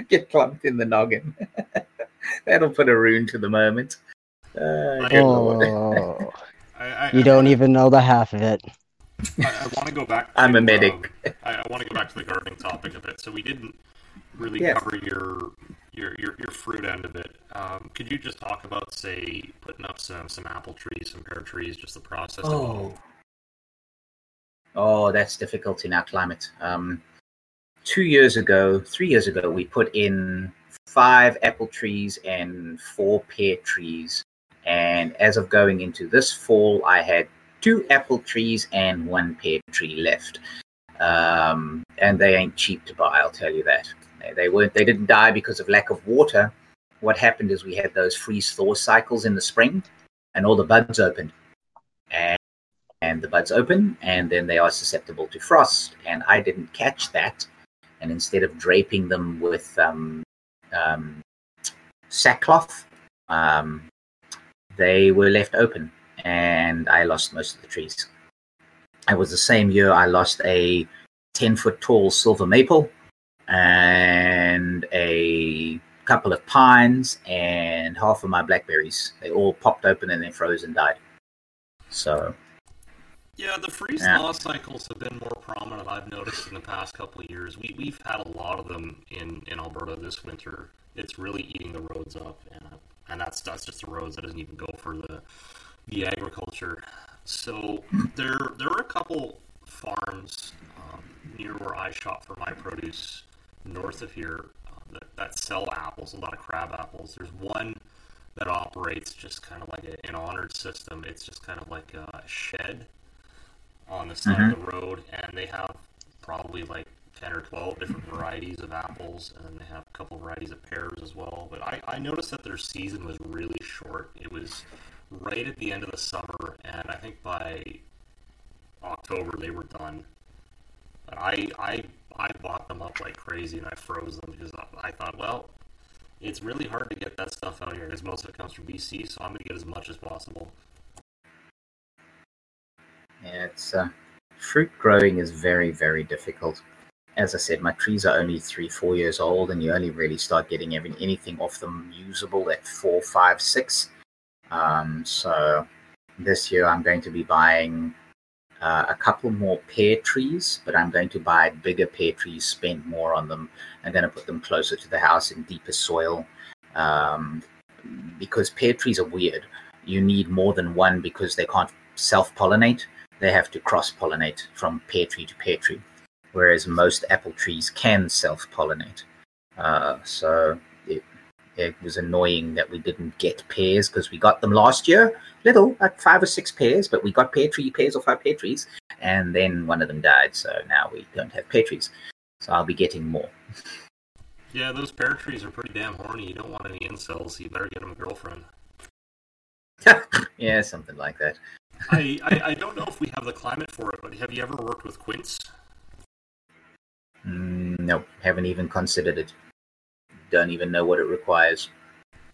Get clumped in the noggin. That'll put a rune to the moment. Uh, oh, I, I, you don't even know the half of it. I, I want to go back. I'm to, a medic. um, I, I want to go back to the gardening topic a bit. So we didn't really Yes. cover your, your your your fruit end of it. Um, could you just talk about, say, putting up some some apple trees, some pear trees, just the process? Oh. Oh, that's difficult in our climate. Um, two years ago, three years ago, we put in five apple trees and four pear trees. And as of going into this fall, I had two apple trees and one pear tree left. Um, and they ain't cheap to buy, I'll tell you that. They, they weren't. They didn't die because of lack of water. What happened is we had those freeze thaw cycles in the spring, and all the buds opened. And and the buds open and then they are susceptible to frost and i didn't catch that and instead of draping them with um, um, sackcloth um, they were left open and i lost most of the trees it was the same year i lost a 10 foot tall silver maple and a couple of pines and half of my blackberries they all popped open and then froze and died so Yeah, the freeze Yeah. thaw cycles have been more prominent. I've noticed in the past couple of years. We we've had a lot of them in, in Alberta this winter. It's really eating the roads up, and and that's that's just the roads. That doesn't even go for the the agriculture. So there there are a couple farms um, near where I shop for my produce north of here uh, that, that sell apples, a lot of crab apples. There's one that operates just kind of like a, an honored system. It's just kind of like a shed on the side of the road, and they have probably like 10 or 12 different varieties of apples, and then they have a couple varieties of pears as well. But I, I noticed that their season was really short. It was right at the end of the summer, and I think by October they were done. But I, I, I bought them up like crazy, and I froze them because I, thought, well, it's really hard to get that stuff out here because most of it comes from BC, so I'm going to get as much as possible. Yeah, it's uh, fruit growing is very, very difficult. As I said, my trees are only three, four years old, and you only really start getting every, anything off them usable at four, five, six. Um, so this year I'm going to be buying uh, a couple more pear trees, but I'm going to buy bigger pear trees, spend more on them. I'm going to put them closer to the house in deeper soil um, because pear trees are weird. You need more than one because they can't self pollinate they have to cross pollinate from pear tree to pear tree, whereas most apple trees can self pollinate. Uh, so it, it was annoying that we didn't get pears because we got them last year, little, like five or six pears, but we got pear tree pears off our pear trees, and then one of them died, so now we don't have pear trees. So I'll be getting more. Yeah, those pear trees are pretty damn horny. You don't want any incels, you better get them a girlfriend. yeah, something like that. I, I, I don't know if we have the climate for it, but have you ever worked with quince? Mm, nope, haven't even considered it. Don't even know what it requires.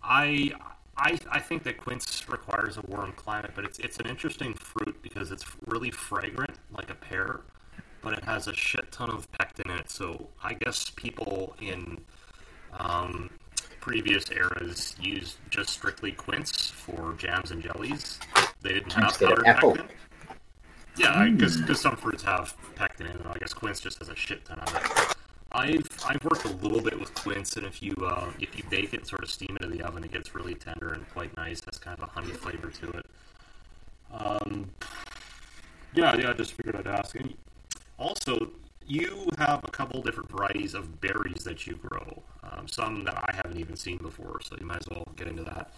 I I I think that quince requires a warm climate, but it's it's an interesting fruit because it's really fragrant, like a pear, but it has a shit ton of pectin in it. So I guess people in um, previous eras used just strictly quince for jams and jellies. They didn't have Instead of powdered pectin. Yeah, because some fruits have pectin in them. I guess quince just has a shit ton of it. I've I've worked a little bit with quince, and if you uh, if you bake it, and sort of steam it in the oven, it gets really tender and quite nice. Has kind of a honey flavor to it. Um, yeah, yeah. I just figured I'd ask. And also, you have a couple different varieties of berries that you grow. Um, some that I haven't even seen before, so you might as well get into that.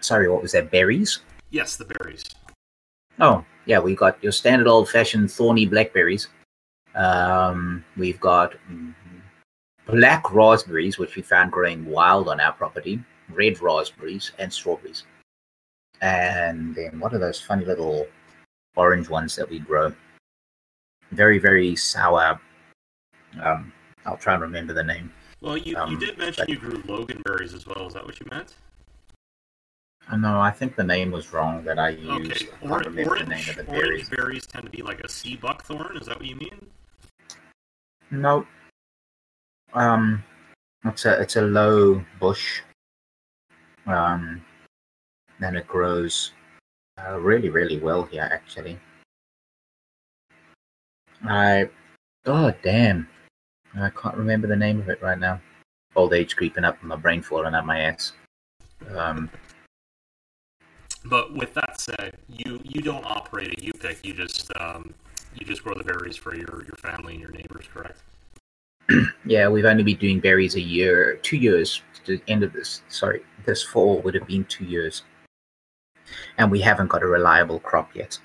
Sorry, what was that? Berries? Yes, the berries. Oh, yeah, we got your standard old fashioned thorny blackberries. Um, we've got black raspberries, which we found growing wild on our property, red raspberries, and strawberries. And then what are those funny little orange ones that we grow? Very, very sour. Um, I'll try and remember the name. Well, you, you Um, did mention but- you grew Logan berries as well. Is that what you meant? No, I think the name was wrong that I used. Okay. I can't Or- remember the name orange, of the orange berries. berries tend to be like a sea buckthorn. Is that what you mean? No. Um, it's a it's a low bush. Um, and it grows uh, really really well here actually. I oh damn, I can't remember the name of it right now. Old age creeping up, and my brain falling out my ass. Um, But with that said, you you don't operate a U pick. You just um, you just grow the berries for your, your family and your neighbors, correct? Yeah, we've only been doing berries a year, two years. To the end of this, sorry, this fall would have been two years, and we haven't got a reliable crop yet.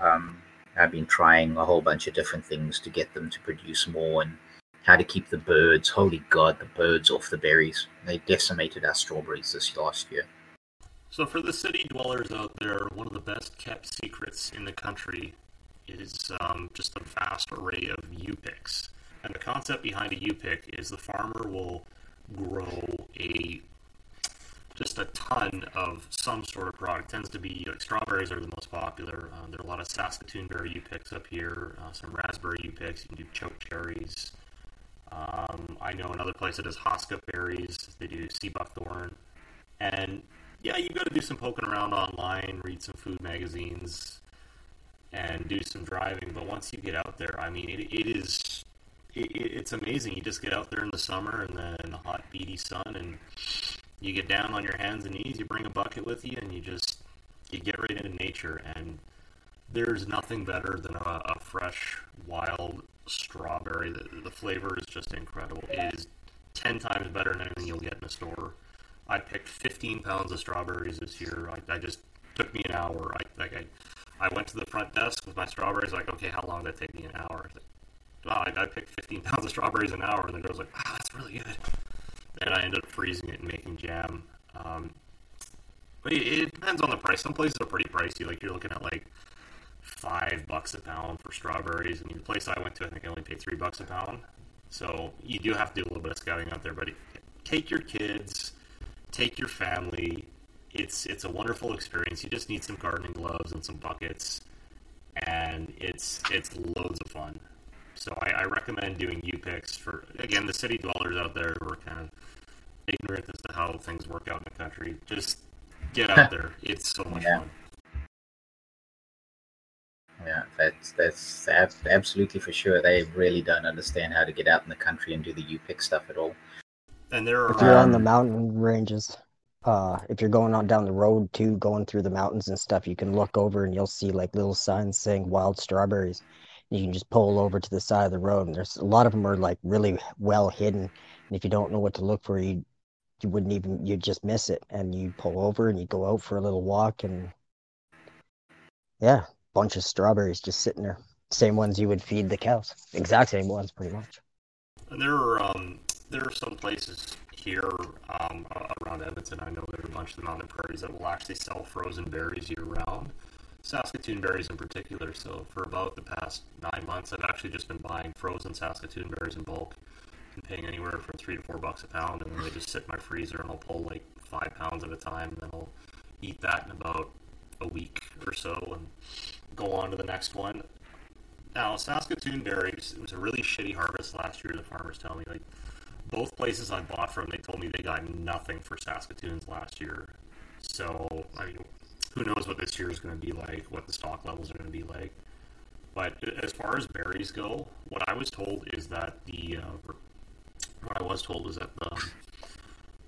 Um, I've been trying a whole bunch of different things to get them to produce more, and how to keep the birds. Holy God, the birds off the berries! They decimated our strawberries this last year. So for the city dwellers out there, one of the best kept secrets in the country is um, just a vast array of UPICs. And the concept behind a UPIC is the farmer will grow a just a ton of some sort of product. It tends to be like strawberries are the most popular. Uh, there are a lot of Saskatoon berry UPICs up here. Uh, some raspberry UPICs. You can do choke cherries. Um, I know another place that does Haskap berries. They do sea buckthorn. And yeah, you got to do some poking around online, read some food magazines, and do some driving. But once you get out there, I mean, it, it is it, it- it's amazing. You just get out there in the summer and then the hot, beady sun, and you get down on your hands and knees. You bring a bucket with you, and you just you get right into nature. And there's nothing better than a, a fresh, wild strawberry. The, the flavor is just incredible. It is ten times better than anything you'll get in a store. I picked 15 pounds of strawberries this year. I, I just took me an hour. I like I, I went to the front desk with my strawberries. Like, okay, how long did it take me? An hour. I wow, I, I picked 15 pounds of strawberries an hour, and the girl's like, wow, that's really good. And I ended up freezing it and making jam. Um, but it, it depends on the price. Some places are pretty pricey. Like you're looking at like five bucks a pound for strawberries. Mean, the place I went to, I think I only paid three bucks a pound. So you do have to do a little bit of scouting out there. But take your kids, take your family. It's it's a wonderful experience. You just need some gardening gloves and some buckets, and it's it's loads of fun. So I, I recommend doing UPICs for again the city dwellers out there who are kind of ignorant as to how things work out in the country. Just get out there. It's so much Yeah. fun. Yeah, that's that's ab- absolutely for sure. They really don't understand how to get out in the country and do the UPIC stuff at all. And there are If you're on the Um, mountain ranges, uh, if you're going on down the road too, going through the mountains and stuff, you can look over and you'll see like little signs saying wild strawberries. You can just pull over to the side of the road, and there's a lot of them are like really well hidden. And if you don't know what to look for, you you wouldn't even you'd just miss it. And you pull over and you go out for a little walk, and yeah, bunch of strawberries just sitting there. Same ones you would feed the cows. Exact same ones, pretty much. And there are um, there are some places here um, around Edmonton. I know there are a bunch of the mountain prairies that will actually sell frozen berries year round. Saskatoon berries in particular. So for about the past nine months, I've actually just been buying frozen Saskatoon berries in bulk and paying anywhere from three to four bucks a pound, and then they just sit in my freezer, and I'll pull like five pounds at a time, and then I'll eat that in about a week or so, and go on to the next one. Now, Saskatoon berries, it was a really shitty harvest last year, the farmers tell me. Like, both places I bought from, they told me they got nothing for Saskatoons last year. So, I mean, who knows what this year is going to be like, what the stock levels are going to be like. But as far as berries go, what I was told is that the uh, what I was told is that the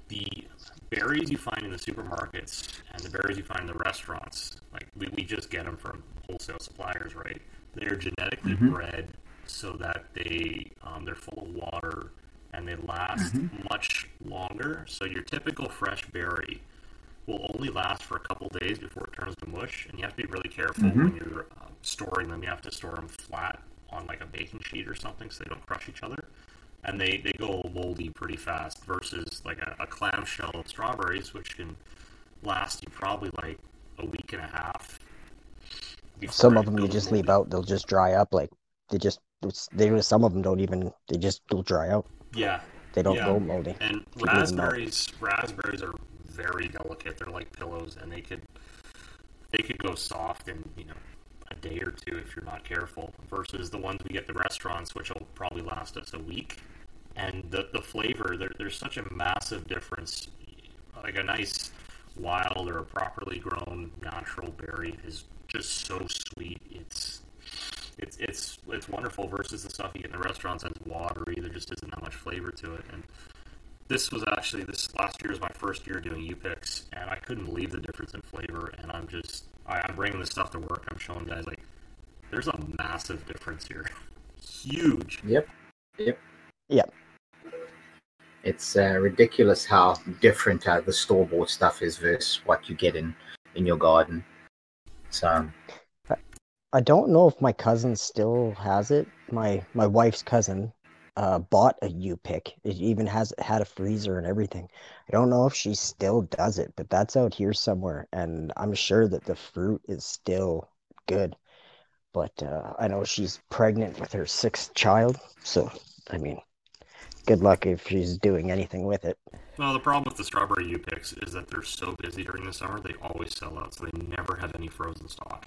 the berries you find in the supermarkets and the berries you find in the restaurants, like we, we just get them from wholesale suppliers, right? They're genetically Mhm. bred so that they um, they're full of water and they last Mhm. much longer. So your typical fresh berry will only last for a couple days before it turns to mush, and you have to be really careful Mhm. when you're um, storing them. You have to store them flat on like a baking sheet or something so they don't crush each other. And they, they go moldy pretty fast versus like a, a clamshell of strawberries, which can last you probably like a week and a half. Some of them you just leave out; they'll just dry up. Like they just, they some of them don't even. They just will dry out. Yeah, They don't Yeah. go moldy. And Keep leaving them out. raspberries, raspberries are very delicate. They're like pillows, and they could they could go soft in you know a day or two if you're not careful. Versus the ones we get at the restaurants, which will probably last us a week. And the the flavor, there, there's such a massive difference. Like a nice wild or a properly grown natural berry is just so sweet. It's it's it's it's wonderful versus the stuff you get in the restaurants and it's watery. There just isn't that much flavor to it. And this was actually this last year was my first year doing U-Picks, and I couldn't believe the difference in flavor. And I'm just I, I'm bringing this stuff to work. I'm showing guys like there's a massive difference here, huge. Yep. Yep. Yep. It's uh, ridiculous how different uh, the store bought stuff is versus what you get in in your garden. So I don't know if my cousin still has it. My my wife's cousin uh, bought a U pick. It even has had a freezer and everything. I don't know if she still does it, but that's out here somewhere, and I'm sure that the fruit is still good. But uh, I know she's pregnant with her sixth child, so I mean, good luck if she's doing anything with it. Well, the problem with the strawberry U-Picks is that they're so busy during the summer, they always sell out, so they never have any frozen stock.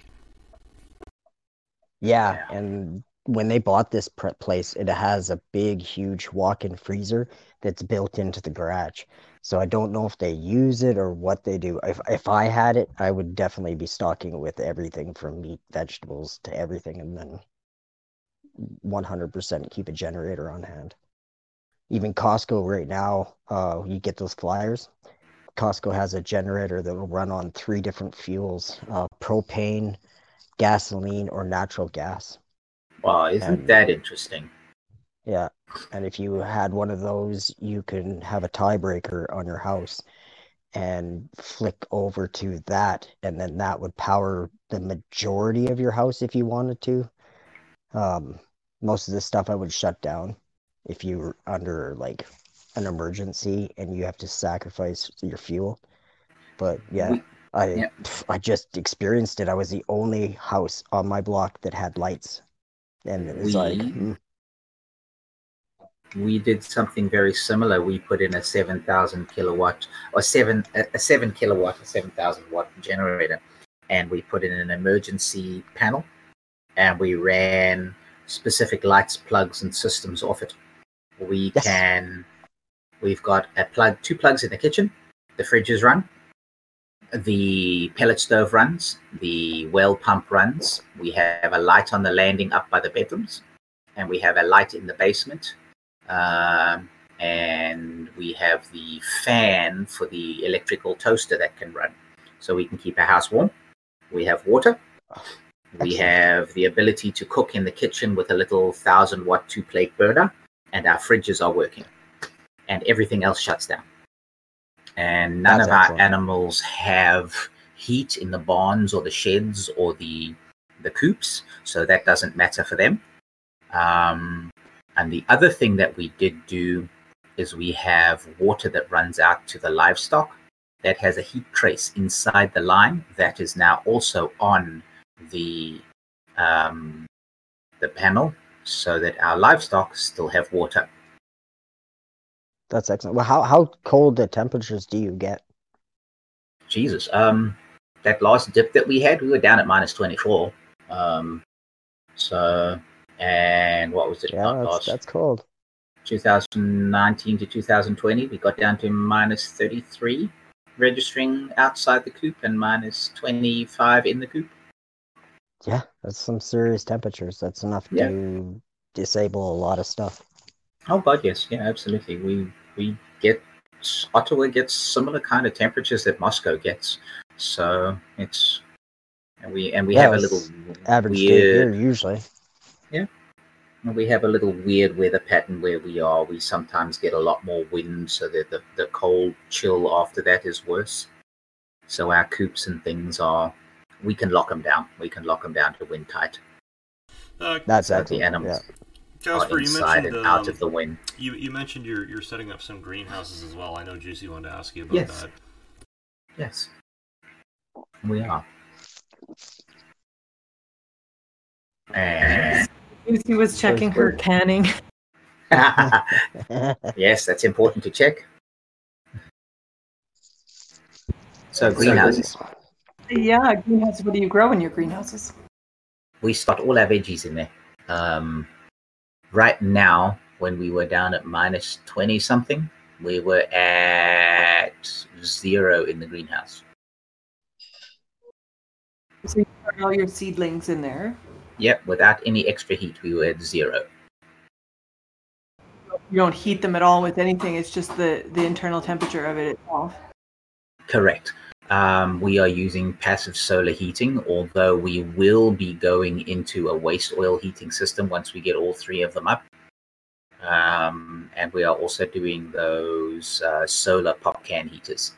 Yeah, Yeah. and when they bought this place, it has a big, huge walk-in freezer that's built into the garage. So I don't know if they use it or what they do. If if I had it, I would definitely be stocking with everything from meat, vegetables to everything, and then 100% keep a generator on hand. Even Costco right now, uh, you get those flyers. Costco has a generator that will run on three different fuels, uh, propane, gasoline, or natural gas. wow, isn't And- that interesting? Yeah, and if you had one of those, you can have a tiebreaker on your house and flick over to that, and then that would power the majority of your house if you wanted to. Um, most of the stuff I would shut down if you were under like an emergency and you have to sacrifice your fuel. But yeah, I yeah. I just experienced it. I was the only house on my block that had lights, and it was like, We- hmm, we did something very similar. We put in a 7,000 kilowatt or seven a a seven kilowatt, a 7,000 watt generator, and we put in an emergency panel, and we ran specific lights, plugs, and systems off it. We Yes. can. We've got a plug, two plugs in the kitchen. The fridge is run. The pellet stove runs. The well pump runs. We have a light on the landing up by the bedrooms, and we have a light in the basement um, and we have the fan for the electrical toaster that can run. So we can keep our house warm. We have water. We have the ability to cook in the kitchen with a little thousand watt two plate burner and our fridges are working. And everything else shuts down and none That's of our animals have heat in the barns or the sheds or the the coops so that doesn't matter for them um, and the other thing that we did do is we have water that runs out to the livestock that has a heat trace inside the line that is now also on the um, the panel so that our livestock still have water. That's excellent. Well, how how cold the temperatures do you get? Jesus, um, that last dip that we had, we were down at minus 24. Um, so, and what was it? Yeah, that's, last that's cold. 2019 to 2020, we got down to minus 33 registering outside the coop and minus 25 in the coop. Yeah, that's some serious temperatures. That's enough Yeah. to disable a lot of stuff. Oh, God, yes, yeah, absolutely. We we get Ottawa gets similar kind of temperatures that Moscow gets, so it's and we and we Yeah, have a little Average day here weird usually. Yeah. and We have a little weird weather pattern where we are. We sometimes get a lot more wind, so that the the cold chill after that is worse. So our coops and things are we can lock them down. We can lock them down to wind tight. Uh, That's So the excellent. animals Casper, are you mentioned and out um, of the wind. you, you mentioned you're you're setting up some greenhouses as well. I know Juicy wanted to ask you about Yes. that. Yes, we are. And Lucy was checking her canning. Yes, that's important to check. So greenhouses. Yeah, greenhouses. What do you grow in your greenhouses? we start all our veggies in there. Um, right now, when we were down at minus 20 something, we were at zero in the greenhouse. So you put all your seedlings in there. Yep, without any extra heat, we were at zero. You don't heat them at all with anything. It's just the the internal temperature of it itself. Correct. Um, we are using passive solar heating, although we will be going into a waste oil heating system once we get all three of them up. Um, and we are also doing those uh, solar pop can heaters.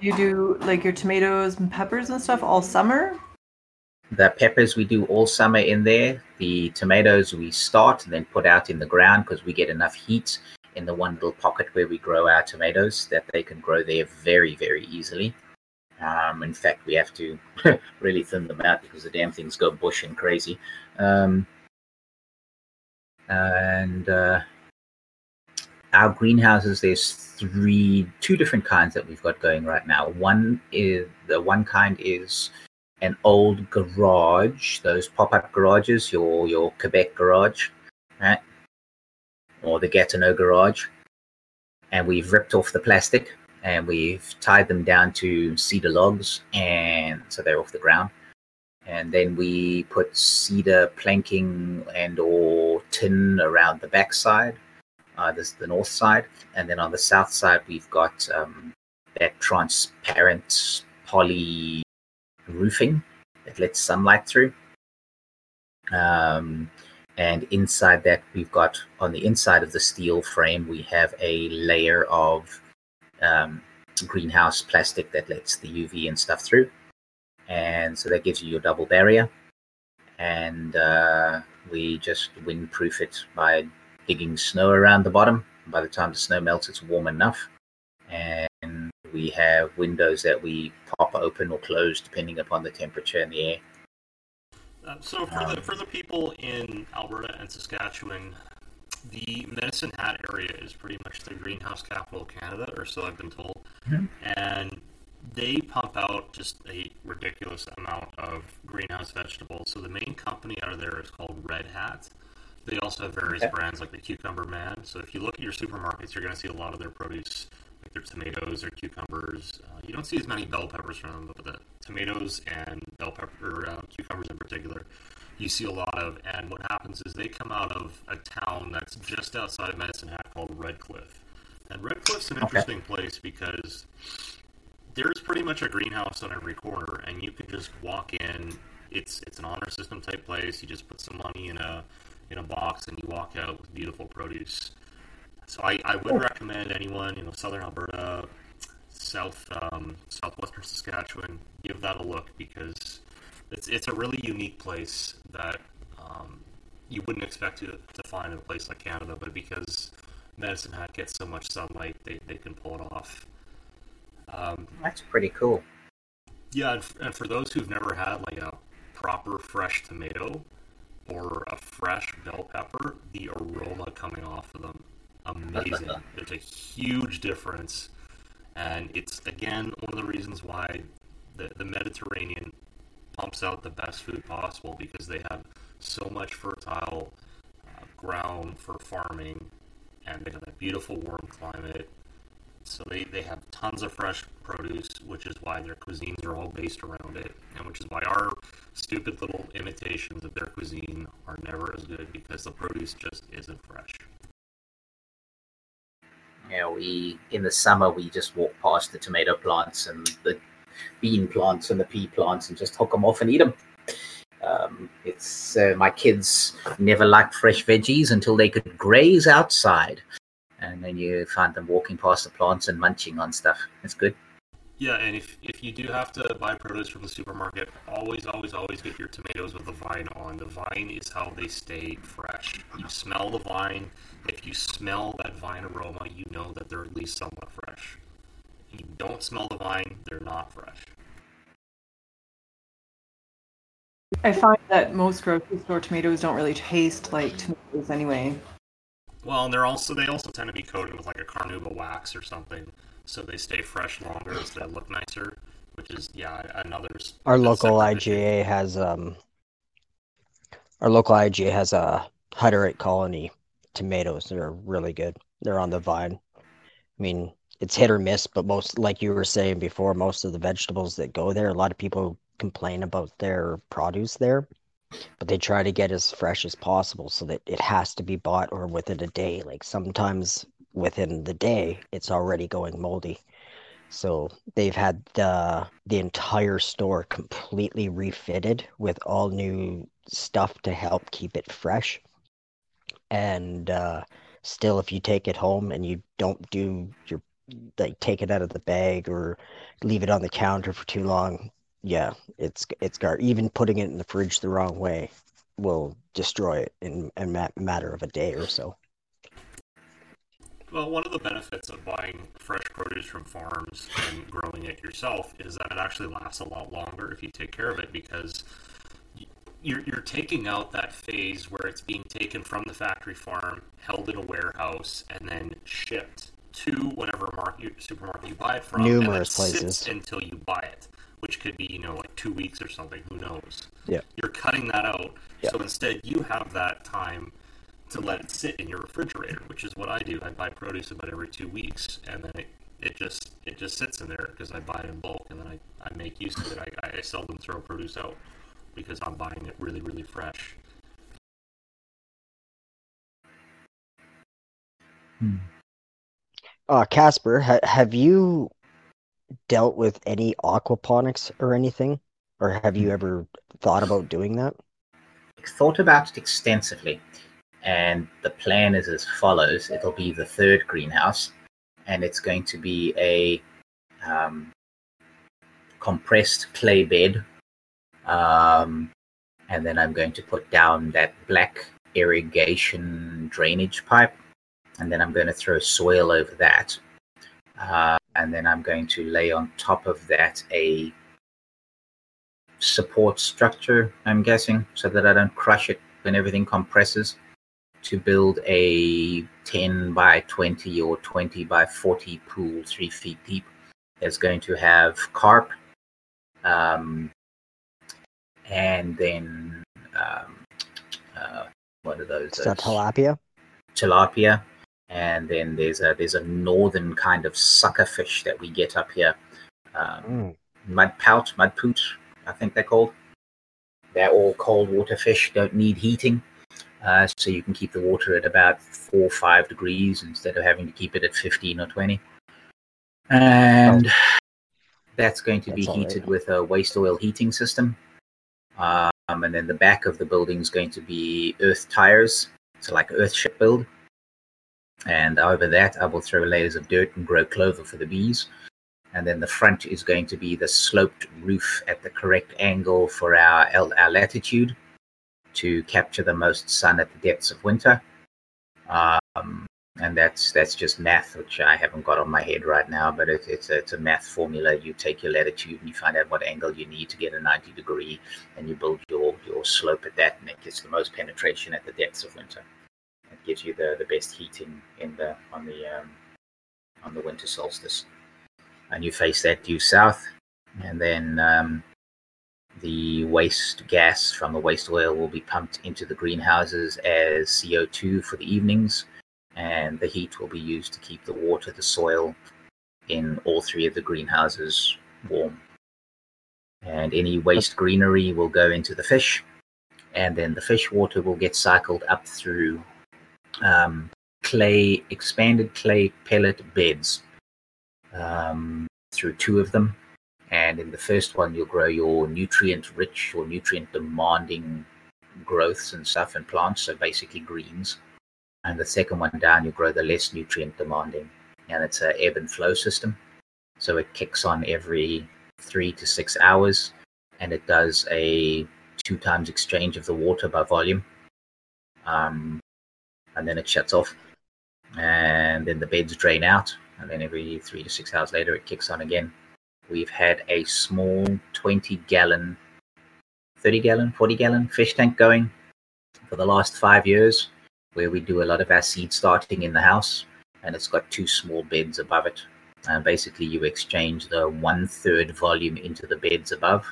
You do like your tomatoes and peppers and stuff all summer. The peppers we do all summer in there. The tomatoes we start and then put out in the ground because we get enough heat in the one little pocket where we grow our tomatoes that they can grow there very, very easily. Um, in fact, we have to really thin them out because the damn things go bush and crazy. Um, and uh, our greenhouses, there's three, two different kinds that we've got going right now. One is the one kind is an old garage, those pop-up garages, your your Quebec garage, right? Or the Gatineau garage. And we've ripped off the plastic and we've tied them down to cedar logs and so they're off the ground. And then we put cedar planking and or tin around the backside. Uh, this is the north side. And then on the south side we've got um, that transparent poly roofing that lets sunlight through. Um, and inside that, we've got on the inside of the steel frame, we have a layer of um, greenhouse plastic that lets the UV and stuff through. And so that gives you your double barrier. And uh, we just windproof it by digging snow around the bottom. By the time the snow melts, it's warm enough. And we have windows that we pop open or close depending upon the temperature in the air. Uh, so for the for the people in Alberta and Saskatchewan, the Medicine Hat area is pretty much the greenhouse capital of Canada, or so I've been told. Mhm. And they pump out just a ridiculous amount of greenhouse vegetables. So the main company out of there is called Red Hat. They also have various Okay. brands like the Cucumber Man. So if you look at your supermarkets, you're going to see a lot of their produce, like their tomatoes, their cucumbers. Uh, you don't see as many bell peppers from them, but the tomatoes and bell pepper, uh, cucumbers in particular, you see a lot of. And what happens is they come out of a town that's just outside of Medicine Hat called Redcliff. And Redcliff's an Okay. interesting place because there's pretty much a greenhouse on every corner, and you can just walk in. It's it's an honor system type place. You just put some money in a in a box, and you walk out with beautiful produce. So I, I would recommend anyone, you know, Southern Alberta, South um, Southwestern Saskatchewan, give that a look because it's it's a really unique place that um, you wouldn't expect to, to find in a place like Canada, but because Medicine Hat gets so much sunlight, they, they can pull it off. Um, That's pretty cool. yeah, and, f- and for those who've never had like a proper fresh tomato or a fresh bell pepper, the aroma coming off of them, amazing. There's a huge difference, and it's again one of the reasons why the, the Mediterranean pumps out the best food possible because they have so much fertile uh, ground for farming, and they have a beautiful warm climate. So they, they have tons of fresh produce, which is why their cuisines are all based around it, and which is why our stupid little imitations of their cuisine are never as good because the produce just isn't fresh. Yeah, we in the summer we just walk past the tomato plants and the bean plants and the pea plants and just hook them off and eat them. Um, it's uh, my kids never liked fresh veggies until they could graze outside, and then you find them walking past the plants and munching on stuff. It's good. Yeah, and if, if you do have to buy produce from the supermarket, always, always, always get your tomatoes with the vine on. The vine is how they stay fresh. You smell the vine. If you smell that vine aroma, you know that they're at least somewhat fresh. If you don't smell the vine, they're not fresh. I find that most grocery store tomatoes don't really taste like tomatoes anyway. Well, and they're also they also tend to be coated with like a carnauba wax or something, so they stay fresh longer, so they look nicer. Which is yeah, another. Our local separate issue. IGA has um. Our local IGA has a Hutterite colony tomatoes. They're really good. They're on the vine. I mean, it's hit or miss, but most, like you were saying before, most of the vegetables that go there, a lot of people complain about their produce there, but they try to get as fresh as possible so that it has to be bought or within a day. Like sometimes within the day, it's already going moldy. So they've had the the entire store completely refitted with all new stuff to help keep it fresh. And uh, still, if you take it home and you don't do your like take it out of the bag or leave it on the counter for too long, yeah, it's it's gar. Even putting it in the fridge the wrong way will destroy it in a matter of a day or so. Well, one of the benefits of buying fresh produce from farms and growing it yourself is that it actually lasts a lot longer if you take care of it because you're, you're taking out that phase where it's being taken from the factory farm, held in a warehouse, and then shipped to whatever market, supermarket you buy it from. Numerous places. until you buy it, which could be, you know, like two weeks or something, who knows. Yeah. You're cutting that out. Yeah. So instead, you have that time to let it sit in your refrigerator, which is what I do. I buy produce about every two weeks, and then it, it just it just sits in there because I buy it in bulk, and then I, I make use of it. I, I seldom throw produce out because I'm buying it really really fresh. Uh, Casper, ha- have you dealt with any aquaponics or anything? Or have you ever thought about doing that? Thought about it extensively, and the plan is as follows: it'll be the third greenhouse, and it's going to be a um, compressed clay bed, um, and then I'm going to put down that black irrigation drainage pipe, and then I'm going to throw soil over that, uh, and then I'm going to lay on top of that a support structure, I'm guessing, so that I don't crush it when everything compresses to build a 10 by 20 or 20 by 40 pool, three feet deep. That's going to have carp, um, and then um, uh, what are those? Is that Those- tilapia? tilapia, and then there's a there's a northern kind of sucker fish that we get up here, um, Mm. mud pout, mud poot, I think they're called. They're all cold water fish, don't need heating, uh, so you can keep the water at about four or five degrees instead of having to keep it at fifteen or twenty. And that's going to be That's all right. heated with a waste oil heating system. Um, and then the back of the building is going to be earth tires, so like earth ship build. And over that, I will throw layers of dirt and grow clover for the bees. And then the front is going to be the sloped roof at the correct angle for our, our latitude to capture the most sun at the depths of winter. Um, and that's that's just math, which I haven't got on my head right now, but it, it's a, it's a math formula. You take your latitude and you find out what angle you need to get a 90 degree, and you build your, your slope at that, and it gets the most penetration at the depths of winter. It gives you the, the best heating in the on the um, on the winter solstice. And you face that due south, and then um, the waste gas from the waste oil will be pumped into the greenhouses as CO2 for the evenings, and the heat will be used to keep the water, the soil in all three of the greenhouses warm. And any waste greenery will go into the fish, and then the fish water will get cycled up through um, clay, expanded clay pellet beds um, through two of them. And in the first one, you'll grow your nutrient rich or nutrient demanding growths and stuff and plants, so basically greens. And the second one down, you grow the less nutrient demanding. And it's a ebb and flow system. So it kicks on every three to six hours and it does a two times exchange of the water by volume. Um, and then it shuts off. And then the beds drain out. And then every three to six hours later, it kicks on again. We've had a small 20 gallon, 30 gallon, 40 gallon fish tank going for the last five years, where we do a lot of our seed starting in the house. And it's got two small beds above it. And basically, you exchange the one third volume into the beds above,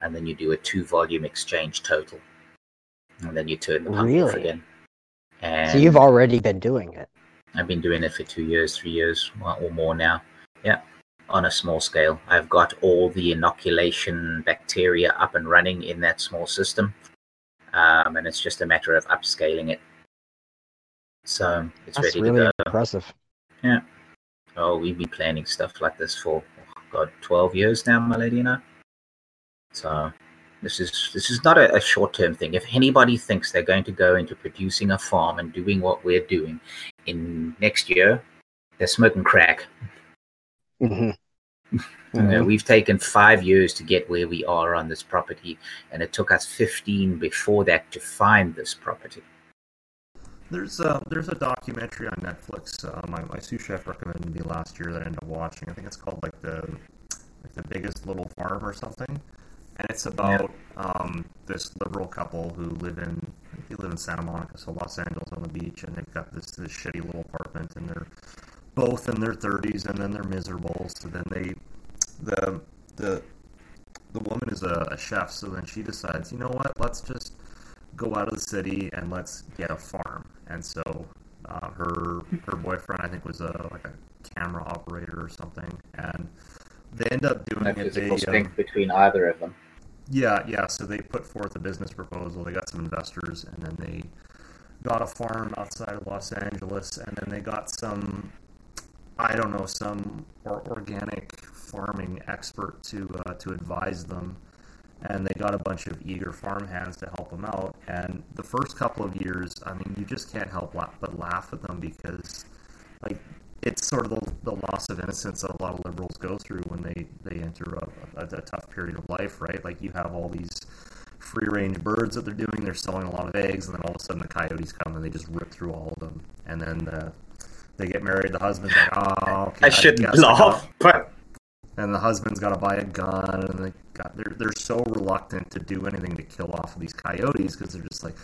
and then you do a two volume exchange total. And then you turn the pump off Really? again. And So you've already been doing it. I've been doing it for two years, three years or more now. Yeah, on a small scale. I've got all the inoculation bacteria up and running in that small system, um, and it's just a matter of upscaling it. So it's That's ready really to go. impressive. Oh, we've been planning stuff like this for oh God, twelve years now, my lady and I. So this is this is not a, a short term thing. If anybody thinks they're going to go into producing a farm and doing what we're doing in next year, they're smoking crack. Hmm You know, we've taken five years to get where we are on this property, and it took us 15 before that to find this property. There's a there's a documentary on Netflix. Uh, my my sous chef recommended me last year that I ended up watching. I think it's called like the like the biggest little farm or something, and it's about um, this liberal couple who live in I think they live in Santa Monica, so Los Angeles on the beach, and they've got this this shitty little apartment, and they're both in their 30s, and then they're miserable. So then they the the the woman is a, a chef, so then she decides, you know what, let's just go out of the city and let's get a farm. And so uh, her her boyfriend, I think, was a like a camera operator or something, and they end up doing No it. They, um, between either of them. yeah, yeah. So they put forth a business proposal. They got some investors, and then they got a farm outside of Los Angeles, and then they got some, I don't know, some or organic farming expert to uh, to advise them, and they got a bunch of eager farm hands to help them out. And the first couple of years, I mean, you just can't help but laugh at them because, like, it's sort of the, the loss of innocence that a lot of liberals go through when they they enter a, a, a tough period of life, right? Like you have all these free range birds that they're doing, they're selling a lot of eggs, and then all of a sudden the coyotes come and they just rip through all of them, and then uh, they get married. The husband's like, "Oh, okay, I shouldn't laugh, but and the husband's got to buy a gun, and they got they're they're so reluctant to do anything to kill off these coyotes because they're just like,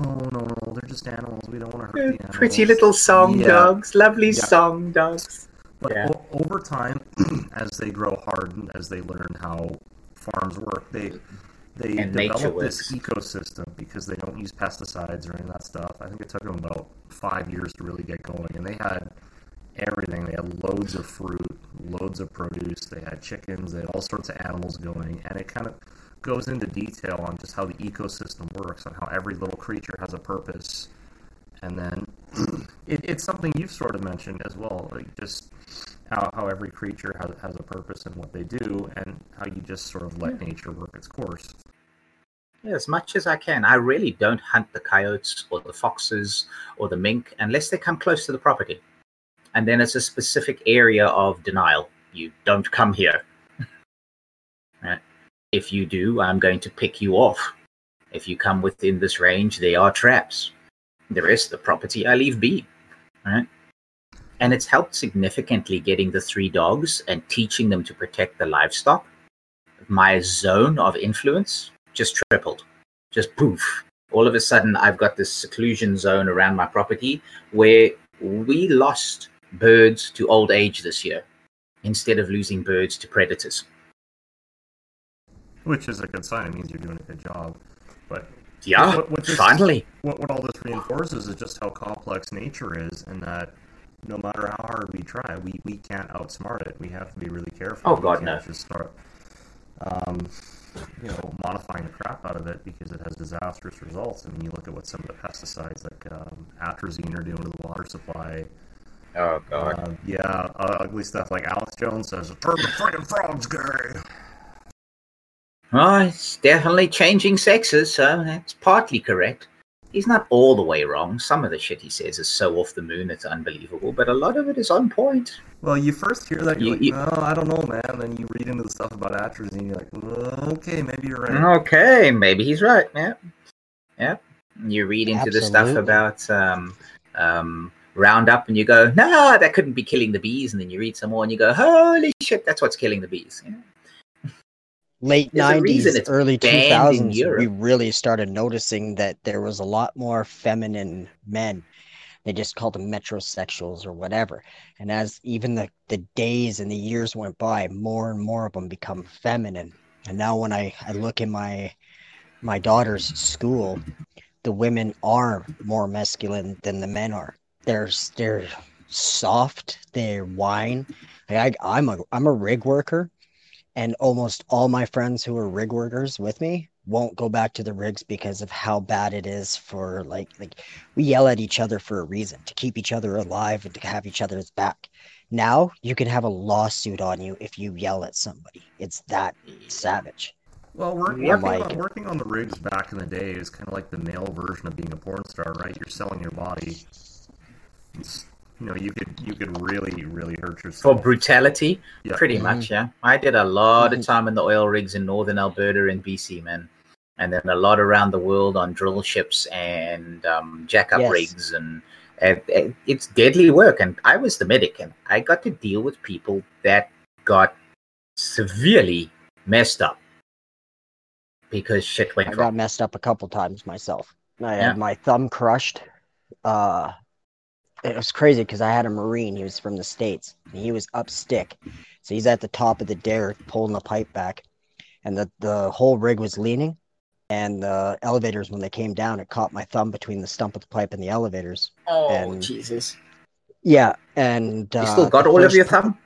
"Oh no, no, they're just animals. We don't want to hurt the animals." pretty little song Yeah. dogs, lovely Yeah. song dogs. But Yeah. o- over time, as they grow hardened, as they learn how farms work, they they And nature develop this ecosystem because they don't use pesticides or any of that stuff. I think it took them about five years to really get going, and they had everything. They had loads of fruit, loads of produce. They had chickens. They had all sorts of animals going, and it kind of goes into detail on just how the ecosystem works, on how every little creature has a purpose, and then it, it's something you've sort of mentioned as well, like just how, how every creature has, has a purpose in what they do, and how you just sort of let hmm. nature work its course. Yeah, as much as I can. I really don't hunt the coyotes or the foxes or the mink unless they come close to the property. And then it's a specific area of denial. You don't come here. right? If you do, I'm going to pick you off. If you come within this range, they are traps. The rest of the property I leave be. Right? And it's helped significantly getting the three dogs and teaching them to protect the livestock. My zone of influence just tripled. Just poof. All of a sudden, I've got this seclusion zone around my property where we lost birds to old age this year instead of losing birds to predators. which is a good sign. It means you're doing a good job. But Yeah, What- what this- finally. what, what all this reinforces is just how complex nature is, and that no matter how hard we try, we, we can't outsmart it. We have to be really careful. Oh, God, no. Just start, um, you know, modifying the crap out of it because it has disastrous results. I mean, you look at what some of the pesticides like um, atrazine are doing to the water supply. Oh god. Uh, yeah, uh, ugly stuff like Alex Jones says, "Turn the friggin' frogs gay." Well, it's definitely changing sexes, so that's partly correct. He's not all the way wrong. Some of the shit he says is so off the moon it's unbelievable, but a lot of it is on point. Well, you first hear that, you're You- like, you- "Oh, I don't know, man." Then you read into the stuff about atrazine, you're like, well, "Okay, maybe you're right." Okay, maybe he's right. Yeah, yeah. You read into the stuff about um, um, Roundup, and you go, "No, that couldn't be killing the bees." And then you read some more, and you go, "Holy shit, that's what's killing the bees." Yeah. Late There's 90s it's early 2000s we really started noticing that there was a lot more feminine men. They just called them metrosexuals or whatever. And as even the, the days and the years went by more and more of them become feminine. And now when i, I look in my my daughter's school the women are more masculine than the men are. They're they're soft they whine. Like I, i'm a i'm a rig worker and almost all my friends who are rig workers with me won't go back to the rigs because of how bad it is for like like we yell at each other for a reason to keep each other alive and to have each other's back now you can have a lawsuit on you if you yell at somebody it's that savage Well, work, working, like- on, working on the rigs back in the day is kind of like the male version of being a porn star, right? You're selling your body. It's, you know, you could you could really really hurt yourself. For brutality, Yeah. pretty Mhm. much. Yeah, I did a lot of Mhm. time in the oil rigs in northern Alberta and BC, man, and then a lot around the world on drill ships and um, jackup Yes. rigs, and, and, and it's deadly work. And I was the medic, and I got to deal with people that got severely messed up because shit i went got wrong. messed up a couple times myself i Yeah. had my thumb crushed uh it was crazy because i had a marine he was from the states and he was up stick so he's at the top of the derrick pulling the pipe back and the, the whole rig was leaning and the elevators when they came down it caught my thumb between the stump of the pipe and the elevators Oh and- Jesus! yeah and You uh, still got all of your thumb?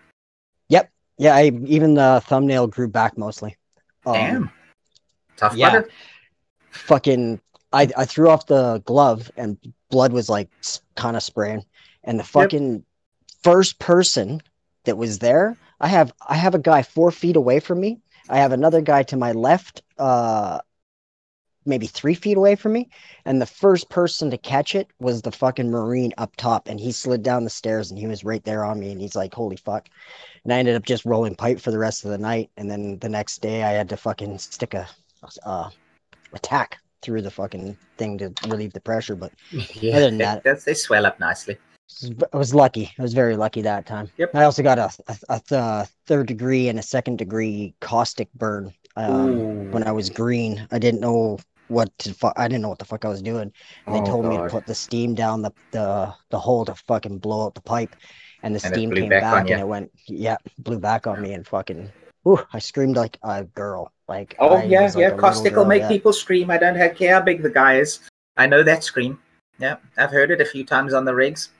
Yep. Yeah I, even the thumbnail grew back mostly Um, Damn, tough yeah. butter. fucking I, I threw off the glove and blood was like kind of spraying. And the fucking first person that was there i have i have a guy four feet away from me. I have another guy to my left uh maybe three feet away from me. And the first person to catch it was the fucking marine up top and he slid down the stairs and he was right there on me and he's like holy fuck. And i ended up just rolling pipe for the rest of the night and then the next day i had to fucking stick a uh attack through the fucking thing to relieve the pressure. But Yeah, Other than they- that- that's- they swell up nicely. I was lucky. I was very lucky that time. Yep. I also got a, a, a th- third degree and a second degree caustic burn um, when I was green. I didn't know what to fu- I didn't know what the fuck I was doing. And they Oh, told me to put the steam down the, the the hole to fucking blow out the pipe. And the And steam came back back, and it went yeah, blew back on me and fucking Ooh, I screamed like a girl. Like Oh I yeah, like yeah. Caustic will make yeah. people scream. I don't have- care how big the guy is. I know that scream. Yeah, I've heard it a few times on the rigs.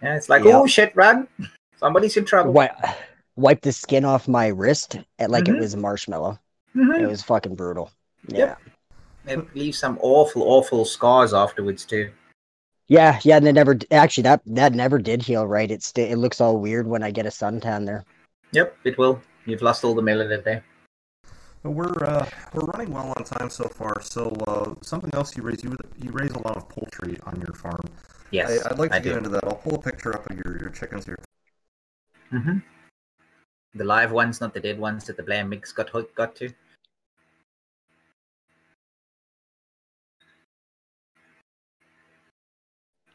Yeah, it's like, Yep. oh shit, run! Somebody's in trouble. Wi- wipe the skin off my wrist and like Mhm. it was marshmallow. Mhm. It was fucking brutal. Yeah. Yep. It leaves some awful, awful scars afterwards too. Yeah, yeah, and it never actually that that never did heal right. It's it looks all weird when I get a suntan there. Yep, it will. You've lost all the melanin there. But we're uh, we're running well on time so far. So uh, something else you raise you you raise a lot of poultry on your farm. Yes, I, I'd like to I get do. into that. I'll pull a picture up of your, your chickens here. hmm The live ones, not the dead ones that the Blam Mix got got to.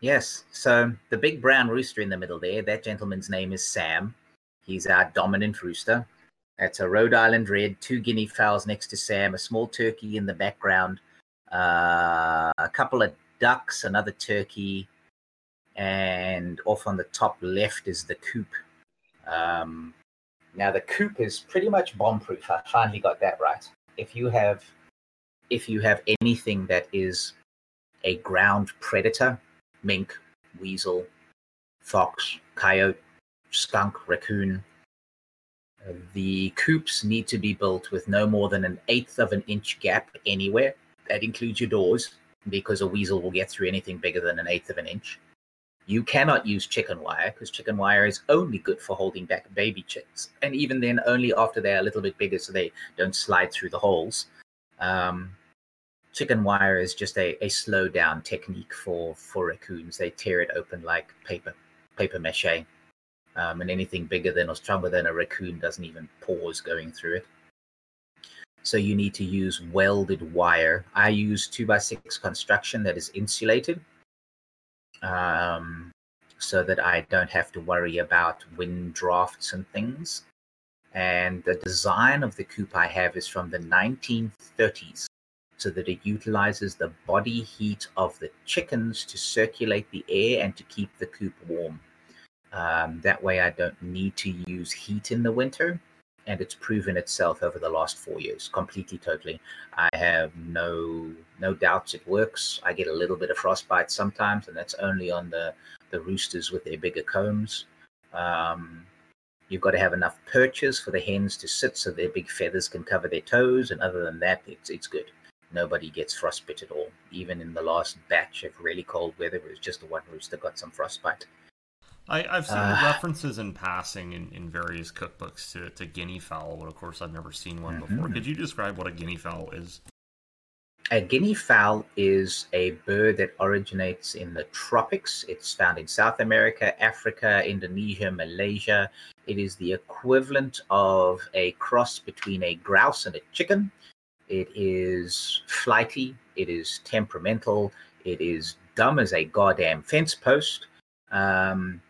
Yes, so the big brown rooster in the middle there, that gentleman's name is Sam. He's our dominant rooster. That's a Rhode Island red, two guinea fowls next to Sam, a small turkey in the background, uh, a couple of ducks, another turkey, and off on the top left is the coop. Um, now the coop is pretty much bomb proof. I finally got that right. if you have if you have anything that is a ground predator, mink, weasel, fox, coyote, skunk, raccoon, the coops need to be built with no more than an eighth of an inch gap anywhere. That includes your doors, because a weasel will get through anything bigger than an eighth of an inch. You cannot use chicken wire because chicken wire is only good for holding back baby chicks, and even then, only after they're a little bit bigger, so they don't slide through the holes. Um, chicken wire is just a, a slow down technique for for raccoons. They tear it open like paper paper mache, um, and anything bigger than or stronger than a raccoon doesn't even pause going through it. So you need to use welded wire. I use two by six construction that is insulated um, so that I don't have to worry about wind drafts and things. And the design of the coop I have is from the 1930s, so that it utilizes the body heat of the chickens to circulate the air and to keep the coop warm. Um, that way, I don't need to use heat in the winter, and it's proven itself over the last four years completely, totally. I have no no doubts it works. I get a little bit of frostbite sometimes, and that's only on the the roosters with their bigger combs. Um, you've got to have enough perches for the hens to sit so their big feathers can cover their toes, and other than that, it's it's good. Nobody gets frostbite at all. Even in the last batch of really cold weather, it was just the one rooster got some frostbite. I, I've seen Uh, references in passing in, in various cookbooks to, to guinea fowl, but of course I've never seen one before. Mhm. Could you describe what a guinea fowl is? A guinea fowl is a bird that originates in the tropics. It's found in South America, Africa, Indonesia, Malaysia. It is the equivalent of a cross between a grouse and a chicken. It is flighty, it is temperamental, it is dumb as a goddamn fence post. Um,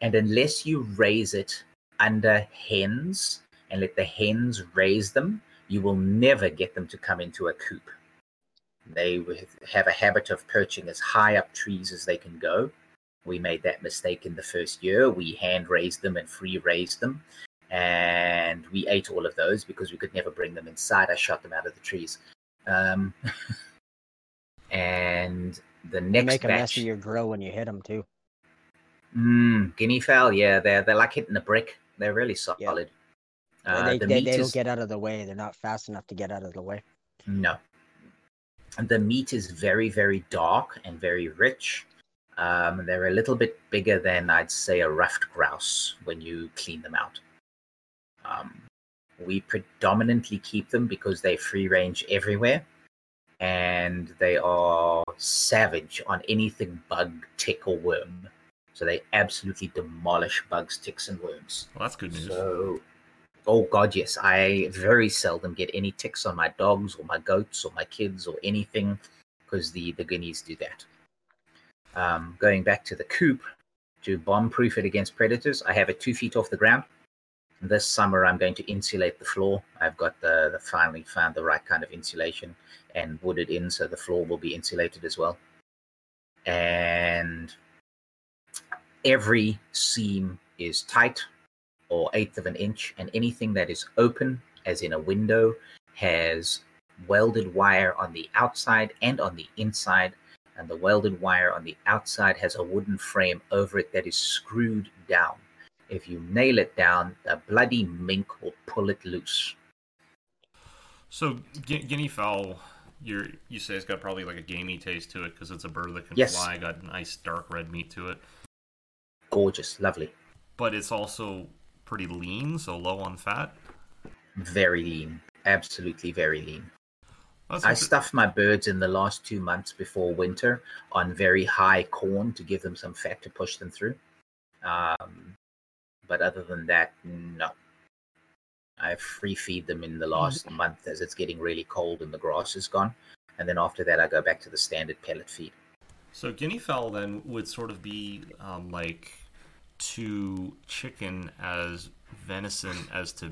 and unless you raise it under hens and let the hens raise them, you will never get them to come into a coop. They have a habit of perching as high up trees as they can go. We made that mistake in the first year. We hand raised them and free raised them. And we ate all of those because we could never bring them inside. I shot them out of the trees. Um, and the next make a mess of your grill when you hit them too. Mm, guinea fowl, yeah, they're they're like hitting a brick. They're really solid. Uh, they the they, meat they don't get out of the way. They're not fast enough to get out of the way. No. And the meat is very, very dark and very rich. Um, they're a little bit bigger than I'd say a ruffed grouse when you clean them out. Um, we predominantly keep them because they free range everywhere and they are savage on anything bug, tick, or worm. So they absolutely demolish bugs, ticks, and worms. Well, that's good news. So, oh god, yes, I very seldom get any ticks on my dogs or my goats or my kids or anything because the the guineas do that. Um, going back to the coop to bomb proof it against predators, I have it two feet off the ground. This summer, I'm going to insulate the floor. I've got the, the finally found the right kind of insulation and wooded in, so the floor will be insulated as well. And every seam is tight or eighth of an inch, and anything that is open, as in a window, has welded wire on the outside and on the inside. And the welded wire on the outside has a wooden frame over it that is screwed down. If you nail it down, the bloody mink will pull it loose. So gu- guinea fowl, you you say it's got probably like a gamey taste to it because it's a bird that can Yes. fly. Got nice dark red meat to it, Gorgeous, lovely, but it's also pretty lean, so low on fat. very lean, absolutely very lean. That's I stuffed my birds in the last two months before winter on very high corn to give them some fat to push them through. Um, but other than that, no. I free feed them in the last month as it's getting really cold and the grass is gone. And then after that, I go back to the standard pellet feed. So guinea fowl then would sort of be um, like to chicken as venison as to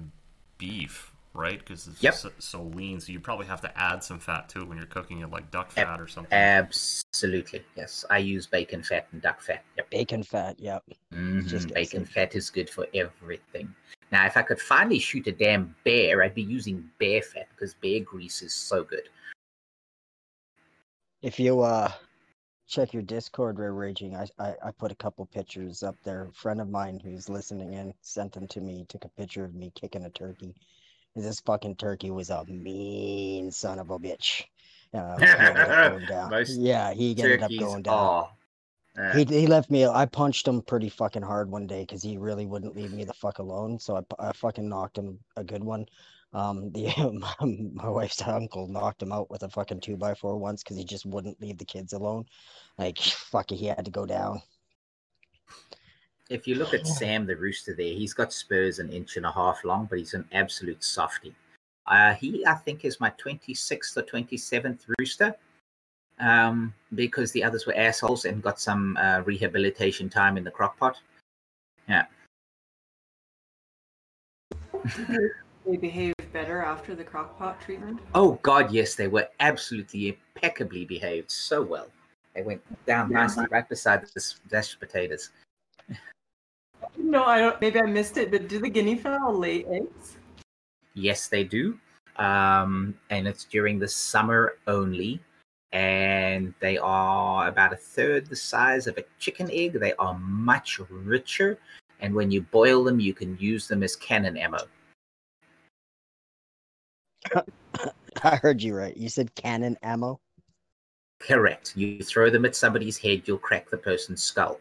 beef, right? Because it's Yep. so, so lean, so you probably have to add some fat to it when you're cooking it, like duck fat or something. Absolutely. Yes. I use bacon fat and duck fat. Yep. Bacon fat, yep. Mhm, Just Bacon instant. fat is good for everything. Now, if I could finally shoot a damn bear, I'd be using bear fat because bear grease is so good. If you uh check your Discord, Rare Raging, I, I I put a couple pictures up there. A friend of mine who's listening in sent them to me. Took a picture of me kicking a turkey. This fucking turkey was a mean son of a bitch. Uh, he ended up going down. Most yeah, he ended up going down. uh, He he left me. I punched him pretty fucking hard one day because he really wouldn't leave me the fuck alone. So I, I fucking knocked him a good one. Um, the my, my wife's uncle knocked him out with a fucking two by four once because he just wouldn't leave the kids alone. Like fuck it, he had to go down. if you look at Sam the rooster there, he's got spurs an inch and a half long, but he's an absolute softie. Uh, he, I think, is my 26th or 27th rooster um, because the others were assholes and got some uh, rehabilitation time in the crock pot. Yeah. They behave better after the crock pot treatment. Oh, God, yes, they were absolutely impeccably behaved so well. They went down Yeah. nicely right beside the s- mashed potatoes. No, I don't. Maybe I missed it. But do the guinea fowl lay eggs? Yes, they do. Um, and it's during the summer only. And they are about a third the size of a chicken egg. They are much richer. And when you boil them, you can use them as cannon ammo. I heard you right. You said cannon ammo. Correct. You throw them at somebody's head, you'll crack the person's skull.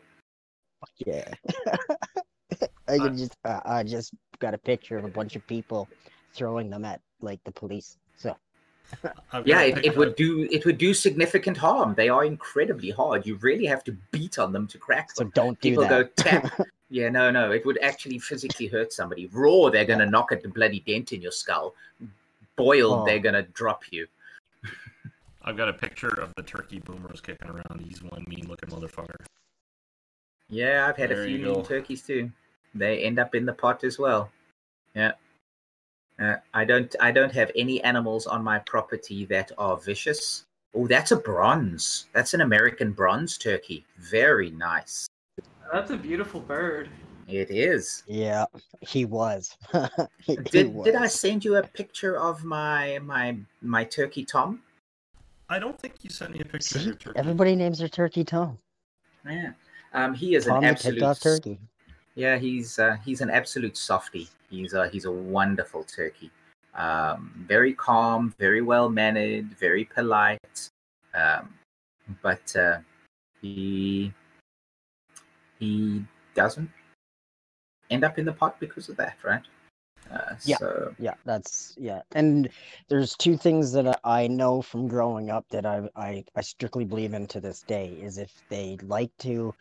Yeah. I can just uh, I just got a picture of a bunch of people throwing them at like the police. So Yeah, it, it would do it would do significant harm. They are incredibly hard. You really have to beat on them to crack them. so them. don't do People that. go tap. Yeah, no, no. It would actually physically hurt somebody. Raw, they're going to knock a bloody dent in your skull. Boiled, Oh. they're going to drop you. I've got a picture of the turkey boomers kicking around. He's one mean looking motherfucker. Yeah, I've had There a few mean go. turkeys too. They end up in the pot as well. Yeah. Uh, I don't. I don't have any animals on my property that are vicious. Oh, that's a bronze. That's an American bronze turkey. Very nice. That's a beautiful bird. It is. Yeah, he was. He- he Did did I send you a picture of my my my turkey Tom? I don't think you sent me a picture of See, your turkey. everybody names their turkey Tom. Yeah. Um, he is Tom an absolute turkey. Yeah, he's uh, he's an absolute softie. He's a he's a wonderful turkey. Um, very calm, very well mannered, very polite. Um, but uh, he he doesn't end up in the pot because of that, right? Uh, Yeah. So Yeah, that's yeah. And there's two things that I know from growing up that I I, I strictly believe in to this day is if they like to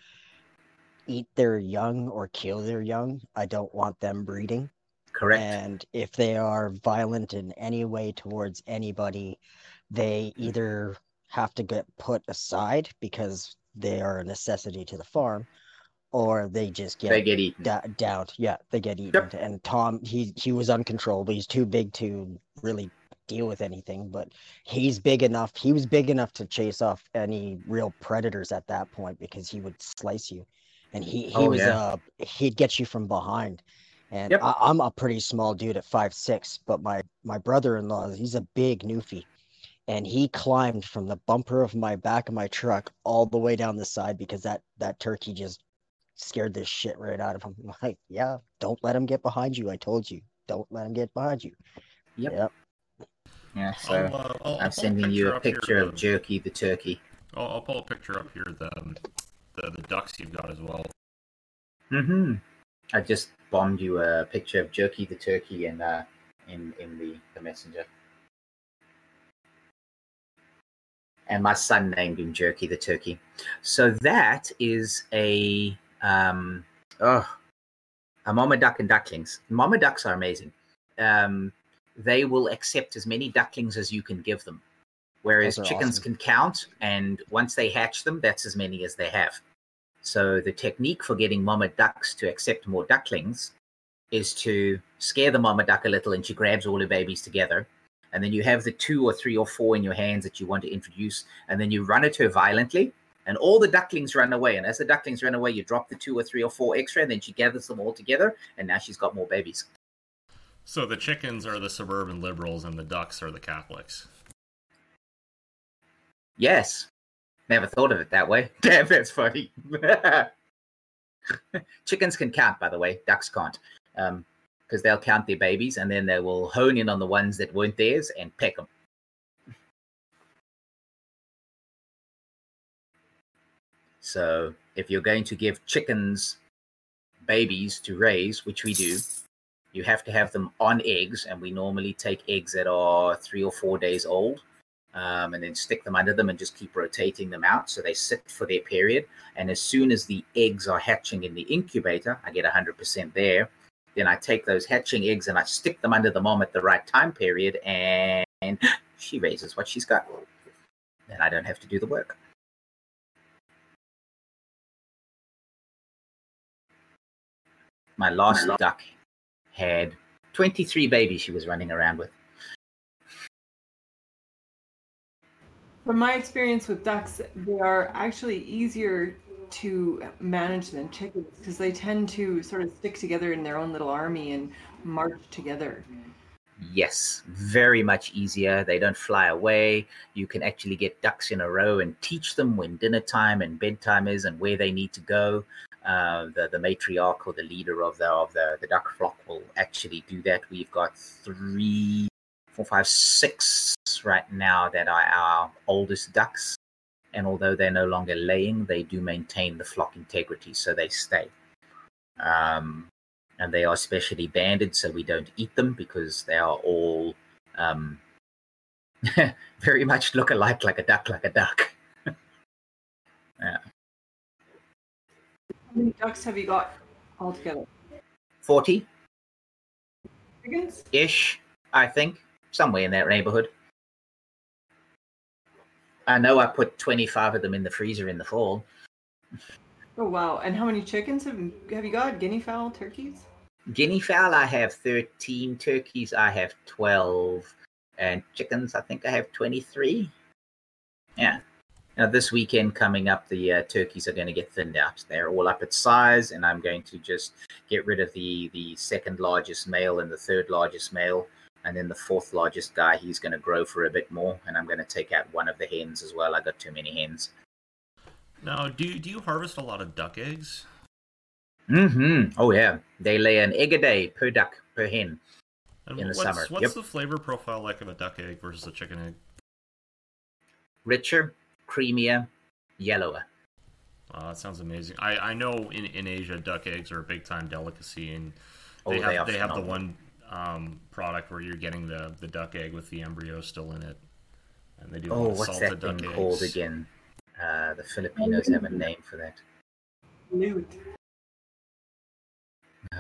eat their young or kill their young, I don't want them breeding. correct. And if they are violent in any way towards anybody, they either have to get put aside because they are a necessity to the farm, or they just get they get eaten. da- down. Yeah, they get eaten. And Tom, he he was uncontrollable. He's too big to really deal with anything, but he's big enough. He was big enough to chase off any real predators at that point because he would slice you, and he he Oh, was yeah. uh he'd get you from behind. And Yep. I, I'm a pretty small dude at five six, but my my brother-in-law he's a big newfie. And he climbed from the bumper of my back of my truck all the way down the side because that that turkey just scared the shit right out of him. I'm like, yeah, don't let him get behind you. I told you, don't let him get behind you. Yep. Yep. Yeah. So I'll, uh, I'll, I'll pull I'm sending you a up here picture of the- Jerky the turkey. I'll, I'll pull a picture up here of the, the the ducks you've got as well. Mm-hmm. I just bombed you a picture of Jerky the turkey in uh in in the, the messenger. And my son named him Jerky the turkey. So that is a um oh a mama duck and ducklings. Mama ducks are amazing. Um they will accept as many ducklings as you can give them. Whereas chickens awesome. can count and once they hatch them, that's as many as they have. So the technique for getting mama ducks to accept more ducklings is to scare the mama duck a little and she grabs all her babies together. And then you have the two or three or four in your hands that you want to introduce, and then you run at her violently and all the ducklings run away. And as the ducklings run away, you drop the two or three or four extra, and then she gathers them all together, and now she's got more babies. So the chickens are the suburban liberals, and the ducks are the Catholics. Yes. Never thought of it that way. Damn, that's funny. Chickens can count, by the way. Ducks can't. Um, because they'll count their babies and then they will hone in on the ones that weren't theirs and peck them. So if you're going to give chickens babies to raise, which we do, you have to have them on eggs, and we normally take eggs that are three or four days old, um, and then stick them under them and just keep rotating them out so they sit for their period. And as soon as the eggs are hatching in the incubator, I get 100% there. Then I take those hatching eggs and I stick them under the mom at the right time period, and she raises what she's got. Then I don't have to do the work. My last duck had 23 babies she was running around with. From my experience with ducks, they are actually easier to manage than chickens because they tend to sort of stick together in their own little army and march together. Yes, very much easier. They don't fly away. You can actually get ducks in a row and teach them when dinner time and bedtime is and where they need to go. Uh, the the matriarch or the leader of the of the, the duck flock will actually do that. We've got three, four, five, six right now that are our oldest ducks, and although they're no longer laying, they do maintain the flock integrity, so they stay. Um, and they are specially banded, so we don't eat them because they are all um, very much look alike, like a duck, like a duck. yeah. How many ducks have you got altogether? 40 Chickens? ish, I think, somewhere in that neighborhood. I know I put 25 of them in the freezer in the fall. Oh wow! And how many chickens have have you got? Guinea fowl, turkeys? Guinea fowl, I have 13. Turkeys, I have 12. And chickens, I think I have 23. Yeah. Now, this weekend coming up, the uh, turkeys are going to get thinned out. They're all up at size, and I'm going to just get rid of the, the second largest male and the third largest male. And then the fourth largest guy, he's going to grow for a bit more. And I'm going to take out one of the hens as well. I got too many hens. Now, do do you harvest a lot of duck eggs? hmm Oh, yeah. They lay an egg a day per duck, per hen. And In the what's, summer, What's yep. the flavor profile like of a duck egg versus a chicken egg? Richer, creamier, yellower. Uh, that sounds amazing. I, I know in, in Asia, duck eggs are a big time delicacy, and they Oh, have they they have the one um, product where you're getting the, the duck egg with the embryo still in it, and they do Oh, a what's salted that thing duck called eggs. again? Uh, the Filipinos have a name for that. Newt.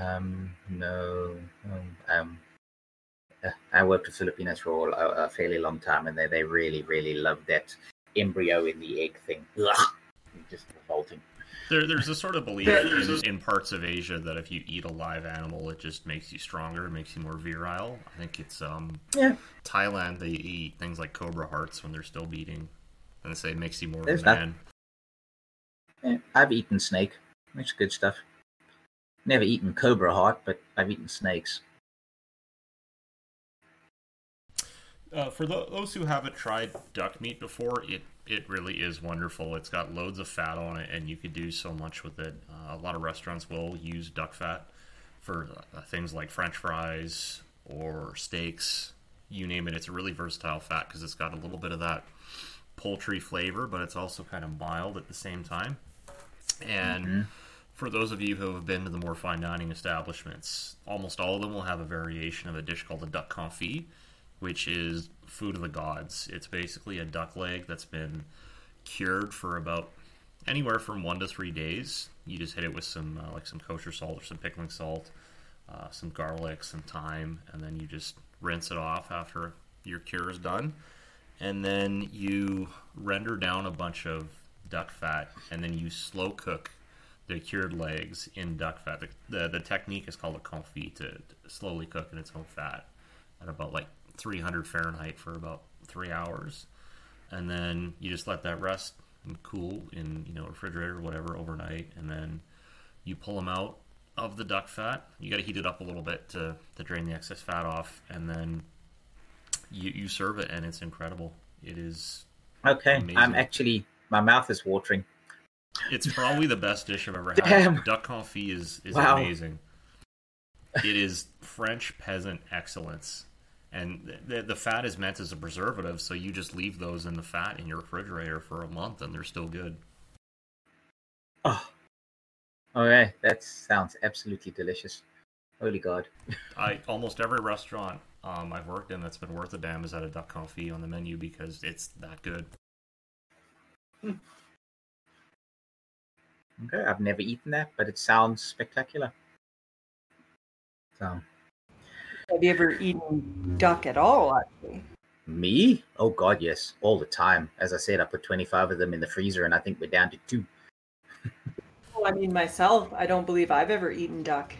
Um, no, um, um, uh, I worked with Filipinos for a, a fairly long time, and they, they really, really love that embryo in the egg thing. Ugh, just revolting. There, there's a sort of belief in, in parts of Asia that if you eat a live animal, it just makes you stronger, makes you more virile. I think it's um, Yeah. Thailand. They eat things like cobra hearts when they're still beating, and they say it makes you more There's that. man. Yeah, I've eaten snake. It's good stuff. Never eaten cobra heart, but I've eaten snakes. Uh, for tho- those who haven't tried duck meat before, it it really is wonderful. It's got loads of fat on it, and you could do so much with it. Uh, a lot of restaurants will use duck fat for uh, things like French fries or steaks. You name it. It's a really versatile fat because it's got a little bit of that poultry flavor, but it's also kind of mild at the same time. And for those of you who have been to the more fine dining establishments, almost all of them will have a variation of a dish called a duck confit, which is food of the gods. It's basically a duck leg that's been cured for about anywhere from one to three days. You just hit it with some uh, like some kosher salt or some pickling salt, uh, some garlic, some thyme, and then you just rinse it off after your cure is done. And then you render down a bunch of duck fat, and then you slow cook the cured legs in duck fat. The, the, the technique is called a confit to, to slowly cook in its own fat at about like 300 Fahrenheit for about three hours. And then you just let that rest and cool in you know refrigerator or whatever overnight, and then you pull them out of the duck fat. You got to heat it up a little bit to, to drain the excess fat off, and then you you serve it, and it's incredible. It is Okay, Amazing. I'm actually my mouth is watering. It's probably the best dish I've ever had. Damn. Duck confit is, is Wow. amazing. It is French peasant excellence. And the, the fat is meant as a preservative, so you just leave those in the fat in your refrigerator for a month and they're still good. Oh, okay, that sounds absolutely delicious. Holy God! I almost every restaurant um, I've worked in that's been worth a damn has had a duck confit on the menu because it's that good. Okay, I've never eaten that, but it sounds spectacular. So Have you ever eaten duck at all? Actually, me? Oh God, yes, all the time. As I said, I put 25 of them in the freezer, and I think we're down to two. well, I mean myself, I don't believe I've ever eaten duck.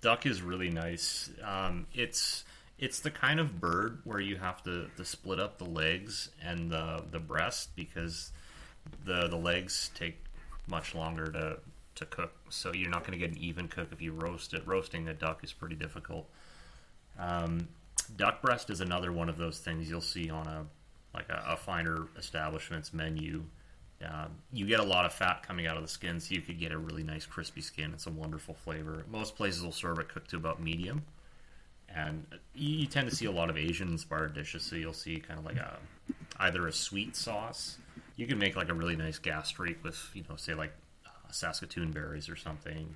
duck is really nice. Um, it's it's the kind of bird where you have to, to split up the legs and the the breast because the the legs take much longer to to cook. So you're not going to get an even cook if you roast it. Roasting a duck is pretty difficult. Um, duck breast is another one of those things you'll see on a like a, a finer establishment's menu. Um, you get a lot of fat coming out of the skin, so you could get a really nice crispy skin. It's a wonderful flavor. Most places will serve it cooked to about medium, and you, you tend to see a lot of Asian-inspired dishes. So you'll see kind of like a either a sweet sauce. You can make like a really nice gastrique with you know say like uh, Saskatoon berries or something,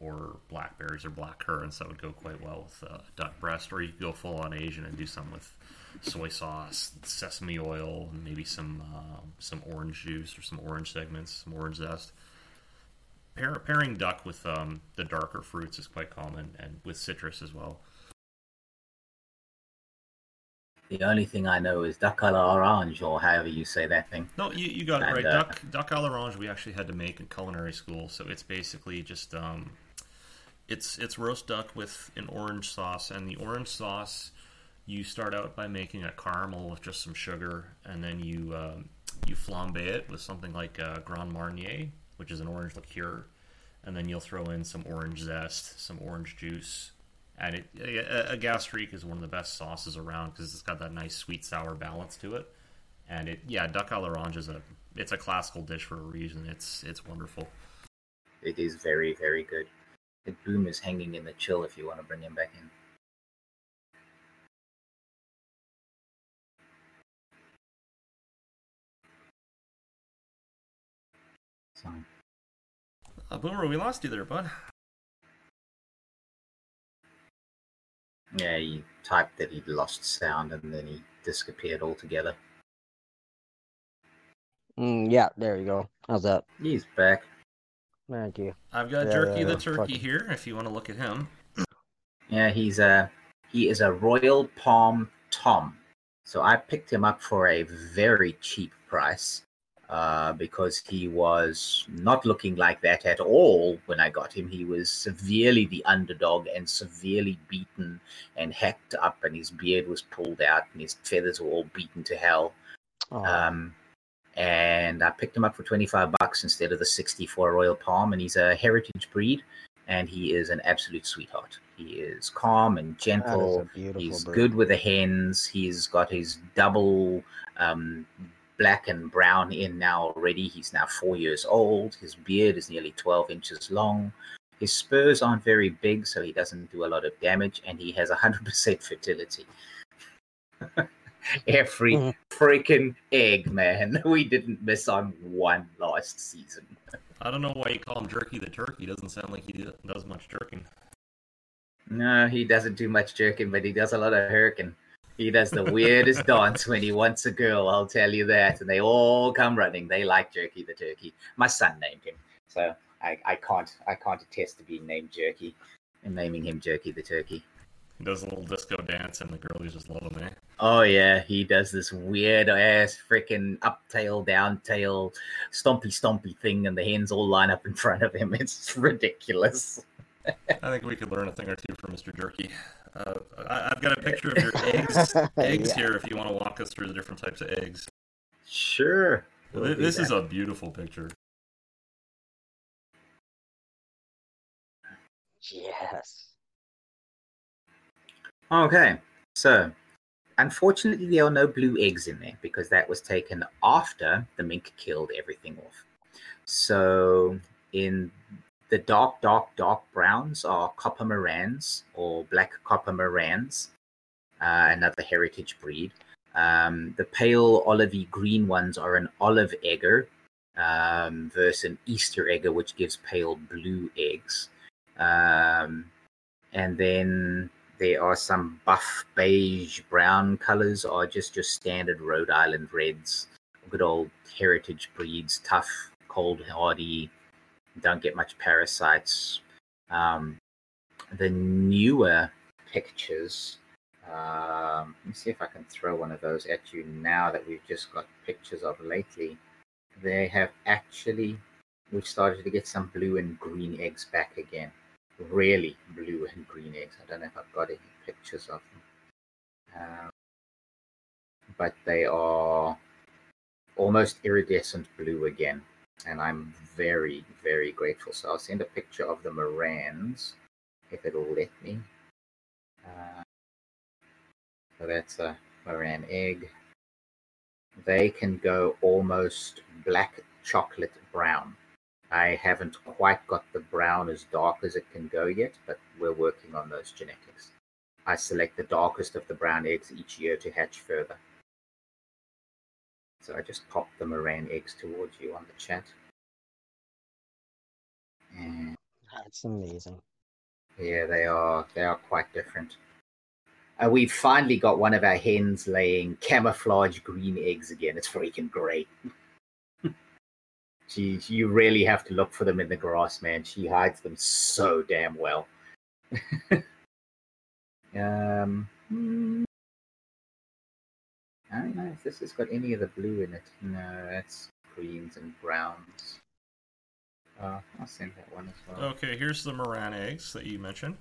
or blackberries or black currants. That would go quite well with uh, duck breast. Or you could go full on Asian and do some with soy sauce, sesame oil, and maybe some um, some orange juice or some orange segments, some orange zest. Pair, pairing duck with um, the darker fruits is quite common, and with citrus as well. The only thing I know is duck à l'orange, or however you say that thing. No, you, you got it And, right. uh, duck duck à l'orange we actually had to make in culinary school, so it's basically just um, it's it's roast duck with an orange sauce, and the orange sauce you start out by making a caramel with just some sugar, and then you um, you flambe it with something like uh, Grand Marnier, which is an orange liqueur, and then you'll throw in some orange zest, some orange juice, and it, a, a gastrique is one of the best sauces around because it's got that nice sweet sour balance to it. And it, yeah, duck à l'orange is a it's a classical dish for a reason. It's it's wonderful. It is very, very good. The boom is hanging in the chill if you want to bring him back in. So, Uh, Boomer, we lost you there, bud. yeah, he typed that he'd lost sound and then he disappeared altogether. Mm, yeah, there you go. How's that? He's back. Thank you. I've got Yeah, Jerky yeah, the turkey fuck. here. If you want to look at him, Yeah, he's a he is a Royal Palm Tom. So I picked him up for a very cheap price uh, because he was not looking like that at all when I got him. He was severely the underdog and severely beaten and hacked up, and his beard was pulled out and his feathers were all beaten to hell. Oh, Um, and I picked him up for 25 bucks instead of the 60 for a Royal Palm. And he's a heritage breed, and he is an absolute sweetheart. He is calm and gentle. He's bird. good with the hens. He's got his double um, black and brown in now already. He's now four years old. His beard is nearly 12 inches long. His spurs aren't very big, so he doesn't do a lot of damage, and he has 100% fertility. Every Mhm. freaking egg, man. We didn't miss on one last season. I don't know why you call him Jerky the turkey. Doesn't sound like he does much jerking. No, he doesn't do much jerking, but he does a lot of herking. He does the weirdest dance when he wants a girl, I'll tell you that. And they all come running. They like Jerky the turkey. My son named him, so I, I can't I can't attest to being named Jerky and naming him Jerky the turkey. He does a little disco dance, and the girlies just love him. Eh? Oh yeah, he does this weird ass freaking up tail, down tail, stompy stompy thing, and the hens all line up in front of him. It's ridiculous. I think we could learn a thing or two from Mr. Jerky. Uh, I, I've got a picture of your eggs eggs Yeah. here. If you want to walk us through the different types of eggs. Sure. We'll Th- this is a beautiful picture. Yes. Okay, so unfortunately, there are no blue eggs in there because that was taken after the mink killed everything off. So, in the dark, dark, dark browns are copper Marans or black copper Marans, uh, another heritage breed. Um, the pale olivey green ones are an olive egger um, versus an Easter egger, which gives pale blue eggs. Um, and then there are some buff beige brown colors are just your standard Rhode Island reds, good old heritage breeds, tough, cold hardy, don't get much parasites. Um, the newer pictures, um, let me see if I can throw one of those at you now that we've just got pictures of lately. They have actually, we've started to get some blue and green eggs back again really blue and green eggs. I don't know if I've got any pictures of them. Um, but they are almost iridescent blue again. And I'm very, very grateful. So I'll send a picture of the Marans if it'll let me. Uh, so that's a Moran egg. They can go almost black chocolate brown. I haven't quite got the brown as dark as it can go yet, but we're working on those genetics. I select the darkest of the brown eggs each year to hatch further. So I just pop the Moran eggs towards you on the chat. And That's amazing. yeah, they are they are quite different. Uh, we've finally got one of our hens laying camouflage green eggs again. It's freaking great. She, you really have to look for them in the grass, man. She hides them so damn well. um, hmm. I don't know if this has got any of the blue in it. No, that's greens and browns. Uh, I'll send that one as well. Okay, here's the Moran eggs that you mentioned.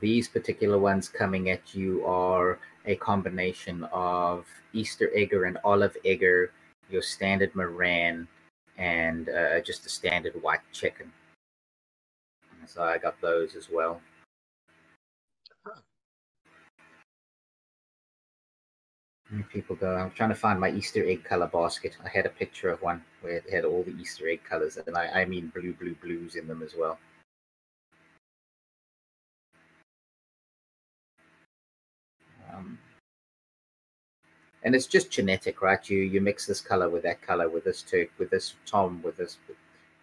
These particular ones coming at you are a combination of Easter egger and olive egger, your standard Moran, and uh, just a standard white chicken. So I got those as well. People go. I'm trying to find my Easter egg color basket. I had a picture of one where it had all the Easter egg colors, and I, I mean blue, blue, blues in them as well. And it's just genetic, right? You you mix this color with that color, with this turk, with this tom, with this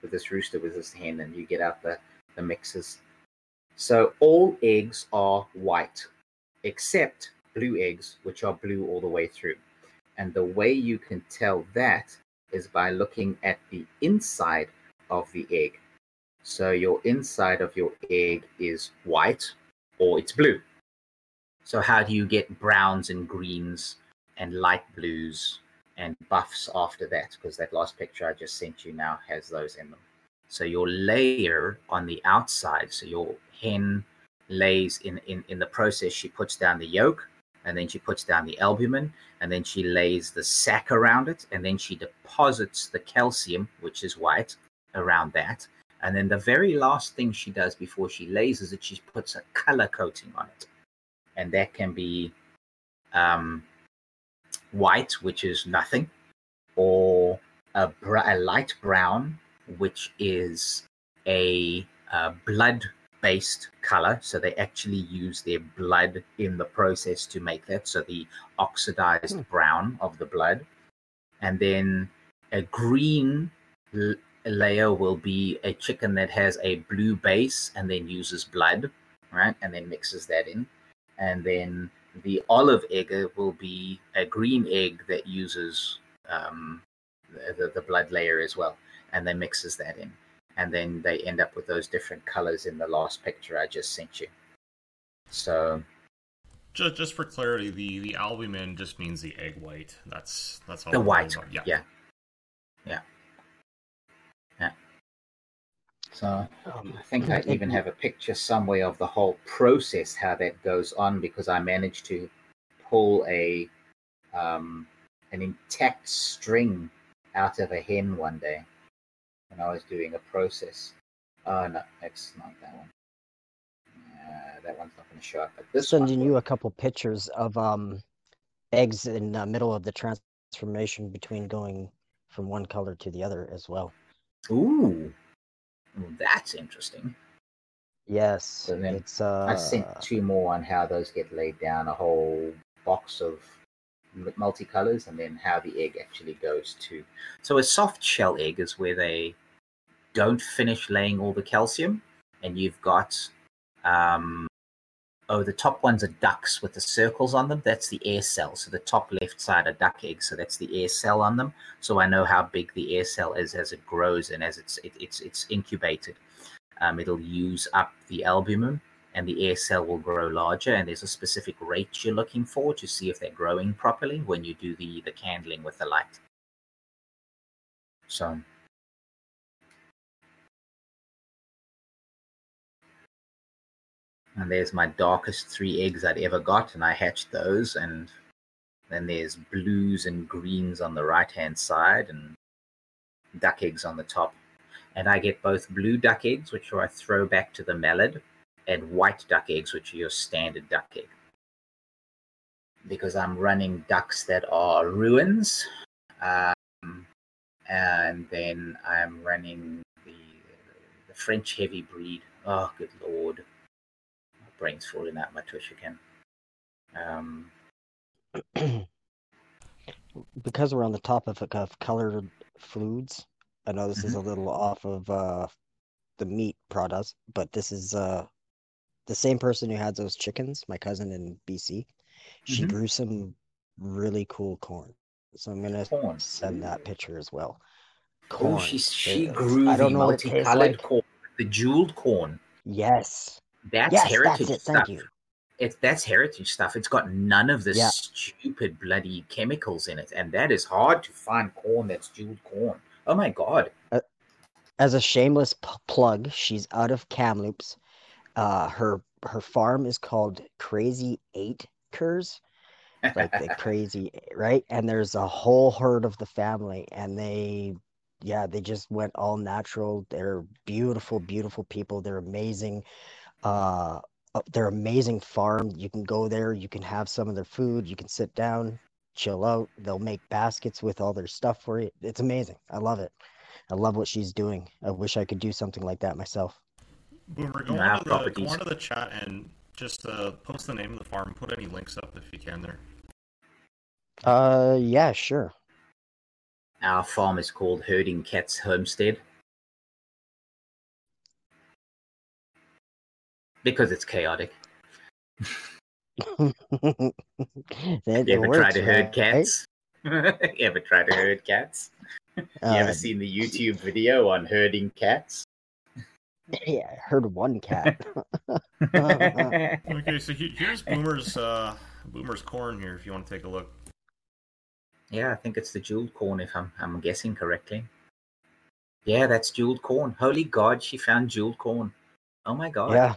with this rooster, with this hen, and you get out the the mixes. So all eggs are white, except blue eggs, which are blue all the way through. And the way you can tell that is by looking at the inside of the egg. So your inside of your egg is white or it's blue. So how do you get browns and greens and light blues and buffs after that? Because that last picture I just sent you now has those in them. So your layer on the outside, so your hen lays in, in, in the process, she puts down the yolk and then she puts down the albumin and then she lays the sac around it and then she deposits the calcium, which is white, around that. And then the very last thing she does before she lays is that she puts a color coating on it. And that can be um, white, which is nothing, or a, br- a light brown, which is a uh, blood based color. So they actually use their blood in the process to make that. So the oxidized Hmm. brown of the blood. And then a green l- layer will be a chicken that has a blue base and then uses blood, right? And then mixes that in. And then the olive egg will be a green egg that uses um, the, the, blood layer as well, and then mixes that in. And then they end up with those different colors in the last picture I just sent you. So Just, just for clarity, the, the albumin just means the egg white. That's that's all. the white. Yeah, yeah, yeah. So Um, I think I even have a picture somewhere of the whole process, how that goes on, because I managed to pull a um, an intact string out of a hen one day when I was doing a process. Oh no, it's not that one. Uh, that one's not going to show up. But this Sending one you will. a couple pictures of um eggs in the middle of the transformation between going from one color to the other as well. Ooh, Ooh, that's interesting. Yes, So then it's uh I sent two more on how those get laid down, a whole box of multicolors, and then how the egg actually goes to. So a soft shell egg is where they don't finish laying all the calcium, and you've got um, oh the top ones are ducks with the circles on them. That's the air cell. So the top left side are duck eggs. So that's the air cell on them. So I know how big the air cell is as it grows and as it's it, it's it's incubated. Um, it'll use up the albumin and the air cell will grow larger and there's a specific rate you're looking for to see if they're growing properly when you do the the candling with the light so and there's my darkest three eggs i'd ever got and i hatched those and then there's blues and greens on the right hand side and duck eggs on the top and i get both blue duck eggs which are a throwback to the mallard and white duck eggs, which are your standard duck egg. Because I'm running ducks that are Rouens, um, and then I'm running the the French heavy breed. Oh, good lord, brain's falling out my tush again. Um, because we're on the topic of, of colored foods. I know this is a little off of uh the meat products, but this is uh the same person who had those chickens, my cousin in BC. She Mhm. grew some really cool corn. So I'm gonna corn. send that picture as well. Oh, Corn. she she Uh, grew I the don't know what it tastes multicolored like. corn, the jeweled corn. Yes. That's yes, heritage that's it. stuff. You. it's that's heritage stuff. It's got none of the Yeah. stupid bloody chemicals in it, and that is hard to find corn that's jeweled corn. Oh my god! As a shameless p- plug, she's out of Kamloops. Uh, her her farm is called Crazy Eight Curs, like the crazy, right? And there's a whole herd of the family, and they, yeah, they just went all natural. They're beautiful, beautiful people. They're amazing. Uh, uh, they're amazing farm. You can go there. You can have some of their food. You can sit down, chill out. They'll make baskets with all their stuff for you. It's amazing. I love it. I love what she's doing. I wish I could do something like that myself. Boomer, go, Nah, on to the, go properties. onto the chat and just uh, post the name of the farm. Put any links up if you can there. Uh, yeah, sure. Our farm is called Herding Cats Homestead because it's chaotic. That- You it ever try to uh, herd right? cats? you ever try to herd cats? You ever Uh, seen the YouTube video on herding cats? yeah, I heard one cat. Okay, so here's Boomer's uh, Boomer's corn here. If you want to take a look. Yeah, I think it's the jeweled corn, if I'm I'm guessing correctly. Yeah, that's jeweled corn. Holy God, she found jeweled corn. Oh my God. yeah,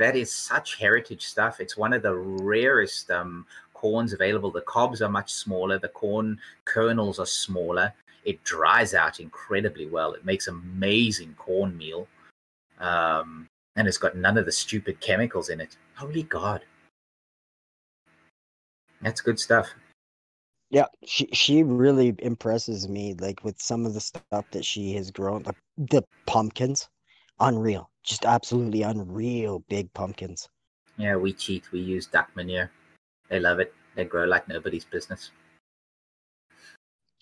That is such heritage stuff. It's one of the rarest um, corns available. The cobs are much smaller. The corn kernels are smaller. It dries out incredibly well. It makes amazing cornmeal. Um, and it's got none of the stupid chemicals in it. Holy God. That's good stuff. yeah. She she really impresses me, like with some of the stuff that she has grown. The the pumpkins, unreal, just absolutely unreal big pumpkins. Yeah, we cheat. We use duck manure. They love it. They grow like nobody's business.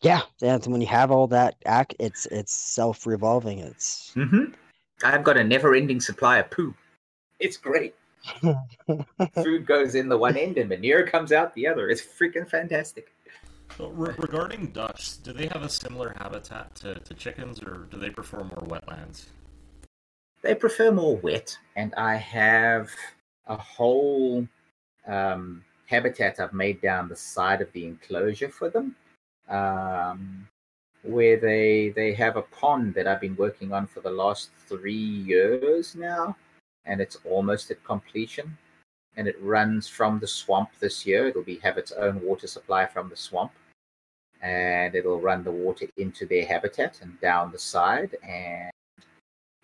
Yeah, and when you have all that act. It's it's self revolving. It's hmm I've got a never-ending supply of poo. It's great. Food goes in the one end and manure comes out the other. It's freaking fantastic. So re- regarding ducks, do they have a similar habitat to, to chickens, or do they prefer more wetlands? They prefer more wet, and I have a whole um, habitat I've made down the side of the enclosure for them, um, where they they have a pond that I've been working on for the last three years now, and it's almost at completion. And it runs from the swamp this year. It'll be have its own water supply from the swamp, and it'll run the water into their habitat and down the side and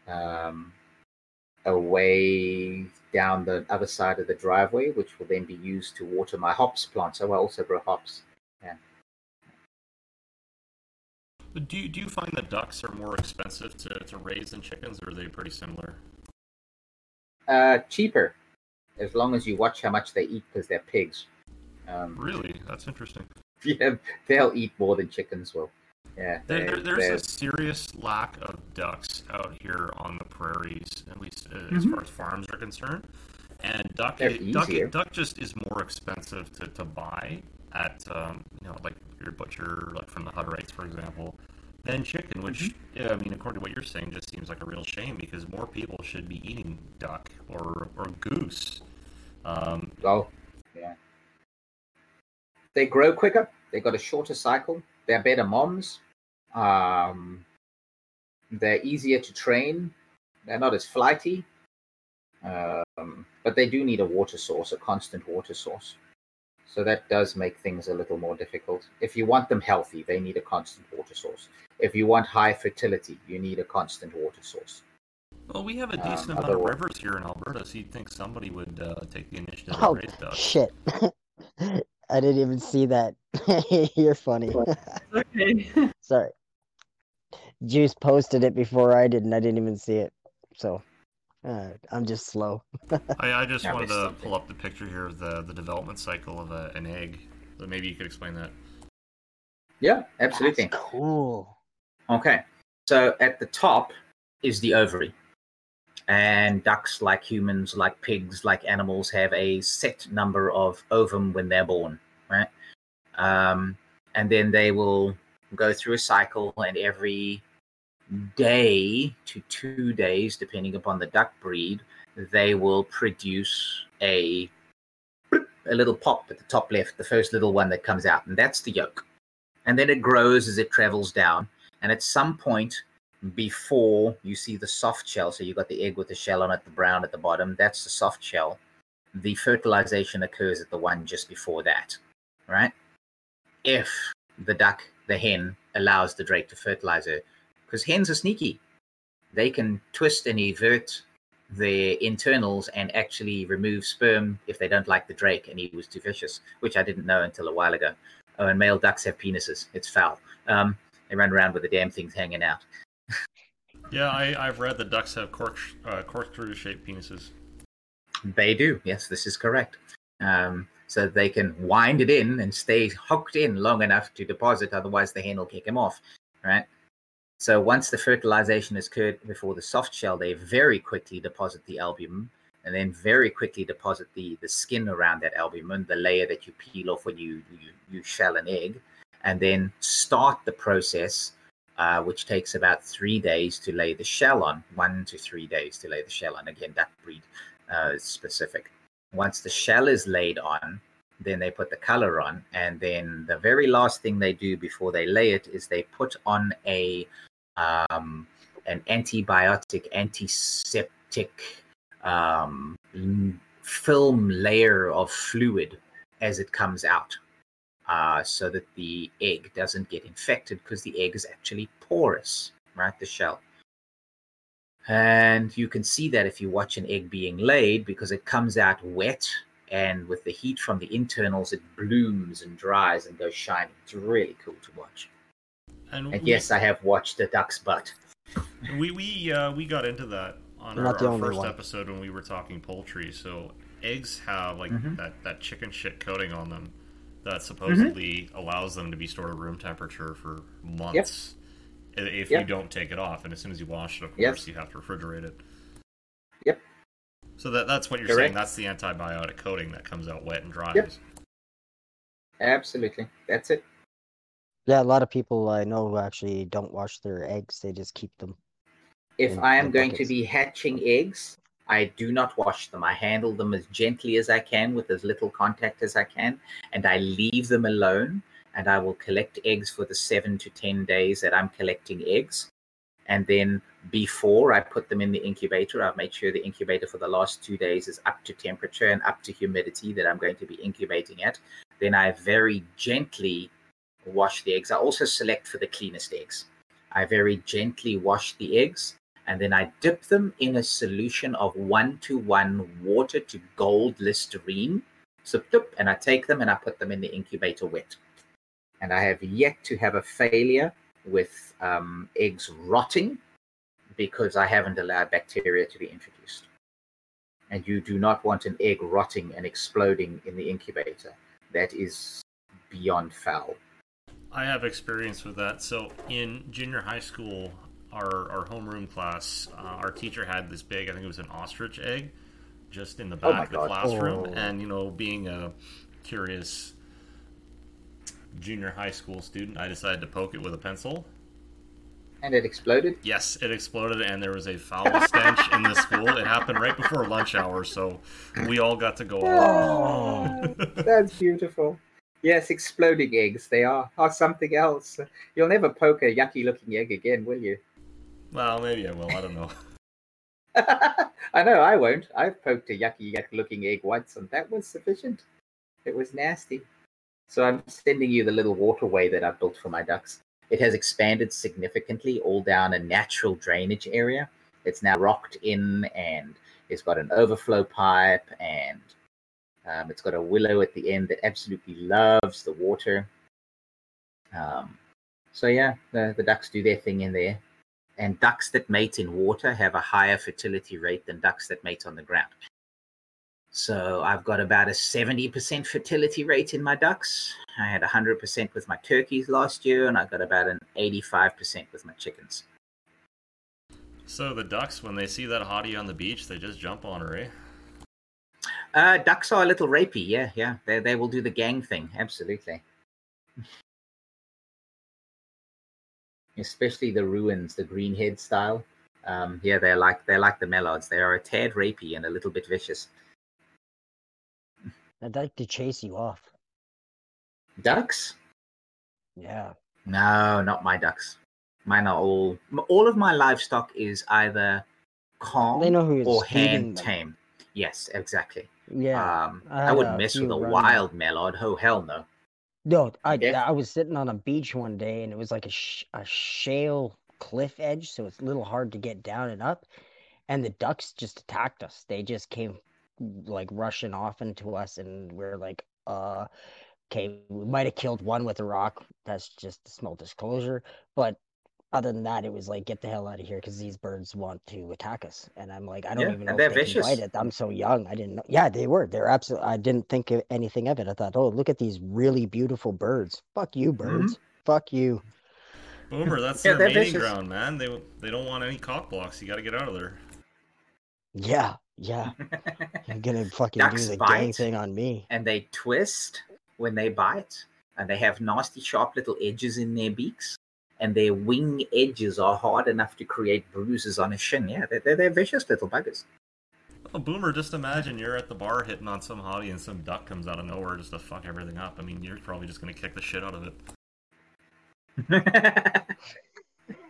um, away down the other side of the driveway, which will then be used to water my hops plants. So I also grow hops. Yeah. Do you, do you find that ducks are more expensive to, to raise than chickens, or are they pretty similar? Uh, cheaper, as long as you watch how much they eat because they're pigs. Um, Really, that's interesting. yeah, they'll eat more than chickens will. Yeah, There, they- there, there's a serious lack of ducks out here on the prairies, at least uh, as Mhm. far as farms are concerned. And duck, They're duck, easier. duck just is more expensive to, to buy at, um, you know, like your butcher, like from the Hutterites, for example, than chicken. Which, Mm-hmm. yeah, I mean, according to what you're saying, just seems like a real shame because more people should be eating duck or or goose. Um, Oh, yeah. They grow quicker. They got a shorter cycle. They're better moms. Um, they're easier to train. They're not as flighty. Um, but they do need a water source, a constant water source. So that does make things a little more difficult. If you want them healthy, they need a constant water source. If you want high fertility, you need a constant water source. well, we have a Um, decent amount of rivers here in Alberta, so you'd think somebody would uh, take the initiative Oh, and raise shit. I didn't even see that. You're funny. Okay. Sorry. Juice posted it before I did, and I didn't even see it. So, uh, I'm just slow. I, I just Yeah, wanted to something. pull up the picture here of the, the development cycle of a, an egg. So maybe you could explain that. Yeah, absolutely. That's cool. Okay. So at the top is the ovary. And ducks, like humans, like pigs, like animals, have a set number of ovum when they're born, right? Um, and then they will go through a cycle, and every day to two days, depending upon the duck breed, they will produce a a little pop at the top left, the first little one that comes out, and that's the yolk. And then it grows as it travels down and at some point before you see the soft shell so you got the egg with the shell on it the brown at the bottom that's the soft shell. The fertilization occurs at the one just before that right? If the duck the hen allows the drake to fertilize her because hens are sneaky. They can twist and evert their internals and actually remove sperm if they don't like the drake and he was too vicious which i didn't know until a while ago. Oh and male ducks have penises. It's foul. Um, they run around with the damn things hanging out. Yeah, I, I've read that ducks have cork, uh, corkscrew shaped penises. They do. Yes, this is correct. Um, so they can wind it in and stay hooked in long enough to deposit. Otherwise, the hen will kick him off. Right. So once the fertilization has occurred before the soft shell, they very quickly deposit the albumin, and then very quickly deposit the the skin around that albumin, the layer that you peel off when you you, you shell an egg, and then start the process uh, which takes about three days to lay the shell on, one to three days to lay the shell on. Again, that breed uh, specific. Once the shell is laid on, then they put the color on, and then the very last thing they do before they lay it is they put on a um, an antibiotic, antiseptic um, film layer of fluid as it comes out uh, so that the egg doesn't get infected because the egg is actually porous, right? The shell. And you can see that if you watch an egg being laid because it comes out wet and with the heat from the internals, it blooms and dries and goes shiny. It's really cool to watch. And, And we, yes, I have watched the duck's butt. we we uh, we got into that on You're our, the our first one. episode when we were talking poultry. So eggs have like Mhm. that, that chicken shit coating on them that mm-hmm. supposedly allows them to be stored at room temperature for months i- if you don't take it off. And as soon as you wash it, of Yep. course, you have to refrigerate it. Yep. So that that's what you're Correct. saying. That's the antibiotic coating that comes out wet and dries. Yep. Absolutely. That's it. Yeah, a lot of people I know who actually don't wash their eggs; they just keep them. If in- I am in going to be hatching eggs, I do not wash them. I handle them as gently as I can with as little contact as I can, and I leave them alone. And I will collect eggs for the seven to 10 days that I'm collecting eggs. And then before I put them in the incubator, I've made sure the incubator for the last two days is up to temperature and up to humidity that I'm going to be incubating at. Then I very gently wash the eggs. I also select for the cleanest eggs. I very gently wash the eggs and then I dip them in a solution of one to one water to gold Listerine. So, dip, and I take them and I put them in the incubator wet. And I have yet to have a failure with um, eggs rotting because I haven't allowed bacteria to be introduced. And you do not want an egg rotting and exploding in the incubator. That is beyond foul. I have experience with that. So in junior high school, our, our homeroom class, uh, our teacher had this big, I think it was an ostrich egg, just in the Oh back my of the God. classroom. Oh. And, you know, being a curious junior high school student, I decided to poke it with a pencil. And it exploded. Yes, it exploded, and there was a foul stench in the school. It happened right before lunch hour, so we all got to go off. That's beautiful. Yes, exploding eggs. They are, are something else. You'll never poke a yucky looking egg again, will you? Well, maybe I will. I don't know. I know I won't. I've poked a yucky, yucky looking egg once, and that was sufficient. It was nasty. So I'm sending you the little waterway that I've built for my ducks. It has expanded significantly all down a natural drainage area. It's now rocked in and it's got an overflow pipe and um, it's got a willow at the end that absolutely loves the water. Um, so yeah, the, the ducks do their thing in there. And ducks that mate in water have a higher fertility rate than ducks that mate on the ground. So I've got about a 70% fertility rate in my ducks. I had 100% with my turkeys last year, and I got about an 85% with my chickens. So the ducks, when they see that hottie on the beach, they just jump on her, eh? Uh, ducks are a little rapey, yeah, yeah. They, they will do the gang thing, absolutely. Especially the Rouens, the greenhead style. Um, yeah, they're like they're like the mallards. They are a tad rapey and a little bit vicious. I'd like to chase you off. Ducks? Yeah. No, not my ducks. Mine are all all of my livestock is either calm They know or hand tame. Yes, exactly. Yeah. um, I I, wouldn't mess with a run- wild mallard. Oh hell no. No, I Yeah. I was sitting on a beach one day and it was like a sh- a shale cliff edge, so it's a little hard to get down and up. And the ducks just attacked us. They just came like rushing off into us, and we're like, uh, okay, we might have killed one with a rock. That's just a small disclosure. But other than that, it was like, get the hell out of here because these birds want to attack us. And I'm like, I don't Yeah, even and know they're if they can bite it. I'm so young. I didn't know. Yeah, they were. They're absolutely. I didn't think of anything of it. I thought, oh, look at these really beautiful birds. Fuck you, Mm-hmm. birds. Fuck you. Boomer, that's Yeah, their mating vicious. ground, man. They they don't want any cock blocks. You got to get out of there. Yeah, yeah. You're gonna fucking Ducks do the gang thing on me. and they twist when they bite, and they have nasty, sharp little edges in their beaks, and their wing edges are hard enough to create bruises on a shin. Yeah, they're, they're, they're vicious little buggers. Oh, Boomer, just imagine you're at the bar hitting on some hottie and some duck comes out of nowhere just to fuck everything up. I mean, you're probably just gonna kick the shit out of it.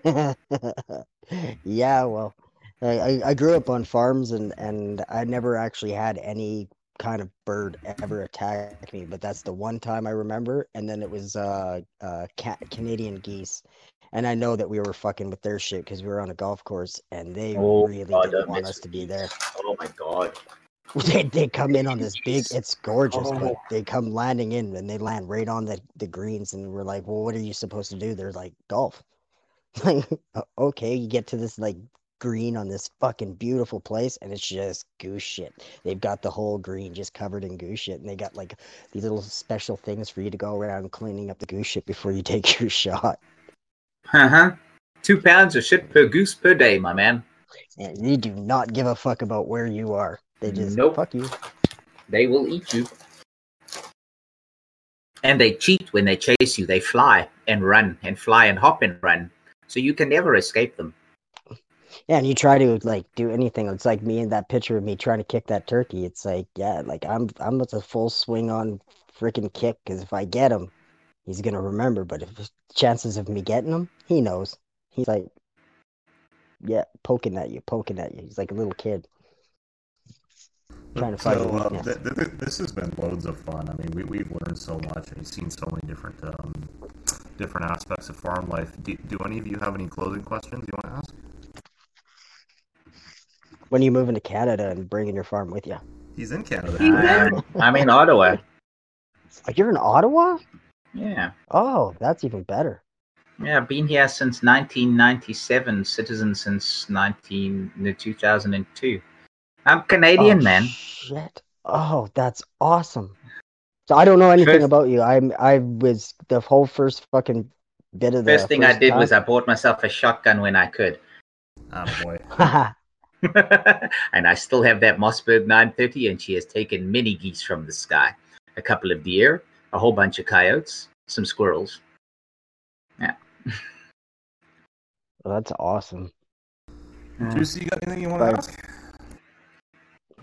yeah, well, I, I I grew up on farms and and I never actually had any kind of bird ever attack me, but that's the one time I remember. And then it was uh uh ca- Canadian geese, and I know that we were fucking with their shit because we were on a golf course and they Oh, really God, didn't want us to be there. oh my god. They they come in on this big. It's gorgeous, but Oh. they come landing in and they land right on the the greens, and we're like, well, what are you supposed to do? They're like golf. Like, okay, you get to this like green on this fucking beautiful place, and it's just goose shit. They've got the whole green just covered in goose shit, and they got like these little special things for you to go around cleaning up the goose shit before you take your shot. Uh huh. Two pounds of shit per goose per day, my man. And they do not give a fuck about where you are. They just Nope. fuck you. They will eat you. And they cheat when they chase you. They fly and run and fly and hop and run. So you can never escape them. Yeah, and you try to like do anything. It's like me in that picture of me trying to kick that turkey. It's like, yeah, like I'm I'm with a full swing on freaking kick because if I get him, he's gonna remember. But if chances of me getting him, he knows. He's like, yeah, poking at you, poking at you. He's like a little kid trying to find a So, uh, th- th- th- this has been loads of fun. I mean, we, we've learned so much and seen so many different um, different aspects of farm life. Do, do any of you have any closing questions you want to ask? When are you moving to Canada and bringing your farm with you? He's in Canada. Um, I'm in Ottawa. Oh, you're in Ottawa? Yeah. Oh, that's even better. Yeah, I've been here since 1997, citizen since 19, 2002. I'm Canadian, Oh, man. Shit. Oh, that's awesome. So I don't know anything First- about you. I'm I was the whole first fucking bit of the First thing I did was I bought myself a shotgun when I could. Ah, boy. and I still have that Mossberg 930, and she has taken many geese from the sky. A couple of deer, a whole bunch of coyotes, some squirrels. Well, that's awesome. Juicy, you got anything you want to ask?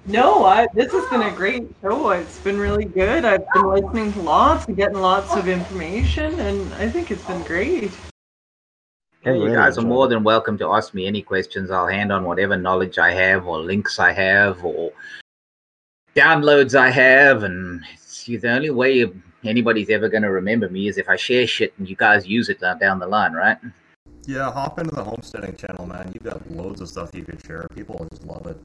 No, I, this has been a great show. It's been really good. I've been listening to lots and getting lots of information, and I think it's been great. Yeah, you guys are more than welcome to ask me any questions. I'll hand on whatever knowledge I have, or links I have, or downloads I have. And it's the only way anybody's ever going to remember me is if I share shit and you guys use it down down the line, right? Yeah, hop into the homesteading channel, man. You've got loads of stuff you could share. People will just love it.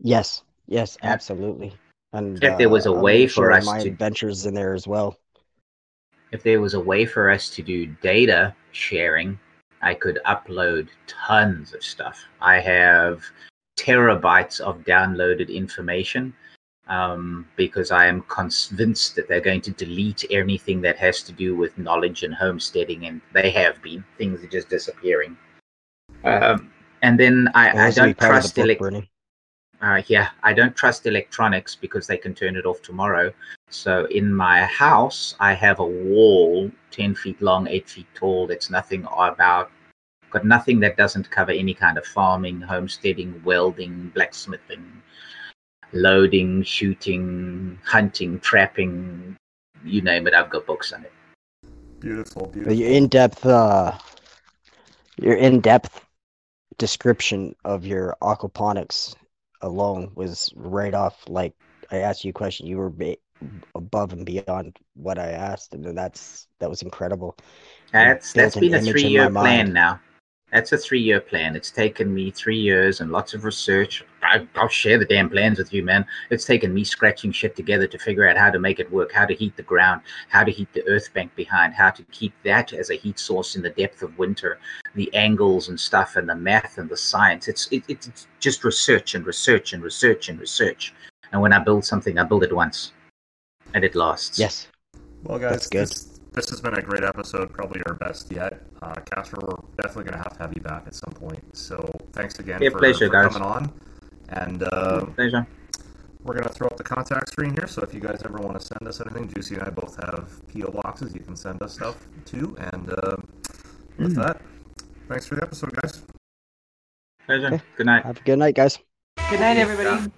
Yes, yes, absolutely. And If there was a uh, I'm way gonna for share us my to- adventures in there as well. If there was a way for us to do data sharing, I could upload tons of stuff. I have terabytes of downloaded information um, because I am convinced that they're going to delete anything that has to do with knowledge and homesteading, and they have been. Things are just disappearing. Um, and then I, I this will be don't trust the book, elec- Bernie. uh, yeah, I don't trust electronics because they can turn it off tomorrow. So in my house, I have a wall 10 feet long, 8 feet tall. That's nothing about, got nothing that doesn't cover any kind of farming, homesteading, welding, blacksmithing, loading, shooting, hunting, trapping, you name it. I've got books on it. Beautiful, But beautiful. Your in-depth, uh, your in-depth description of your aquaponics alone was right off. Like I asked you a question, you were ba- above and beyond what I asked, and that's that was incredible. That's built that's an been a three year plan mind. now. That's a three year plan. It's taken me three years and lots of research. I, I'll share the damn plans with you, man. It's taken me scratching shit together to figure out how to make it work, how to heat the ground, how to heat the earth bank behind, how to keep that as a heat source in the depth of winter, the angles and stuff, and the math and the science. It's it, it's just research and research and research and research. And when I build something, I build it once, and it lasts. Yes, Well, guys, That's good. This, this has been a great episode, probably our best yet. Uh, Casper, we're definitely going to have to have you back at some point. So thanks again Yeah, for, pleasure, for guys. coming on. And uh, Pleasure. we're going to throw up the contact screen here. So if you guys ever want to send us anything, Juicy and I both have P.O. boxes you can send us stuff to. And uh, with Hmm. that, thanks for the episode, guys. Pleasure. Good night. have a good night, guys. Good night, everybody.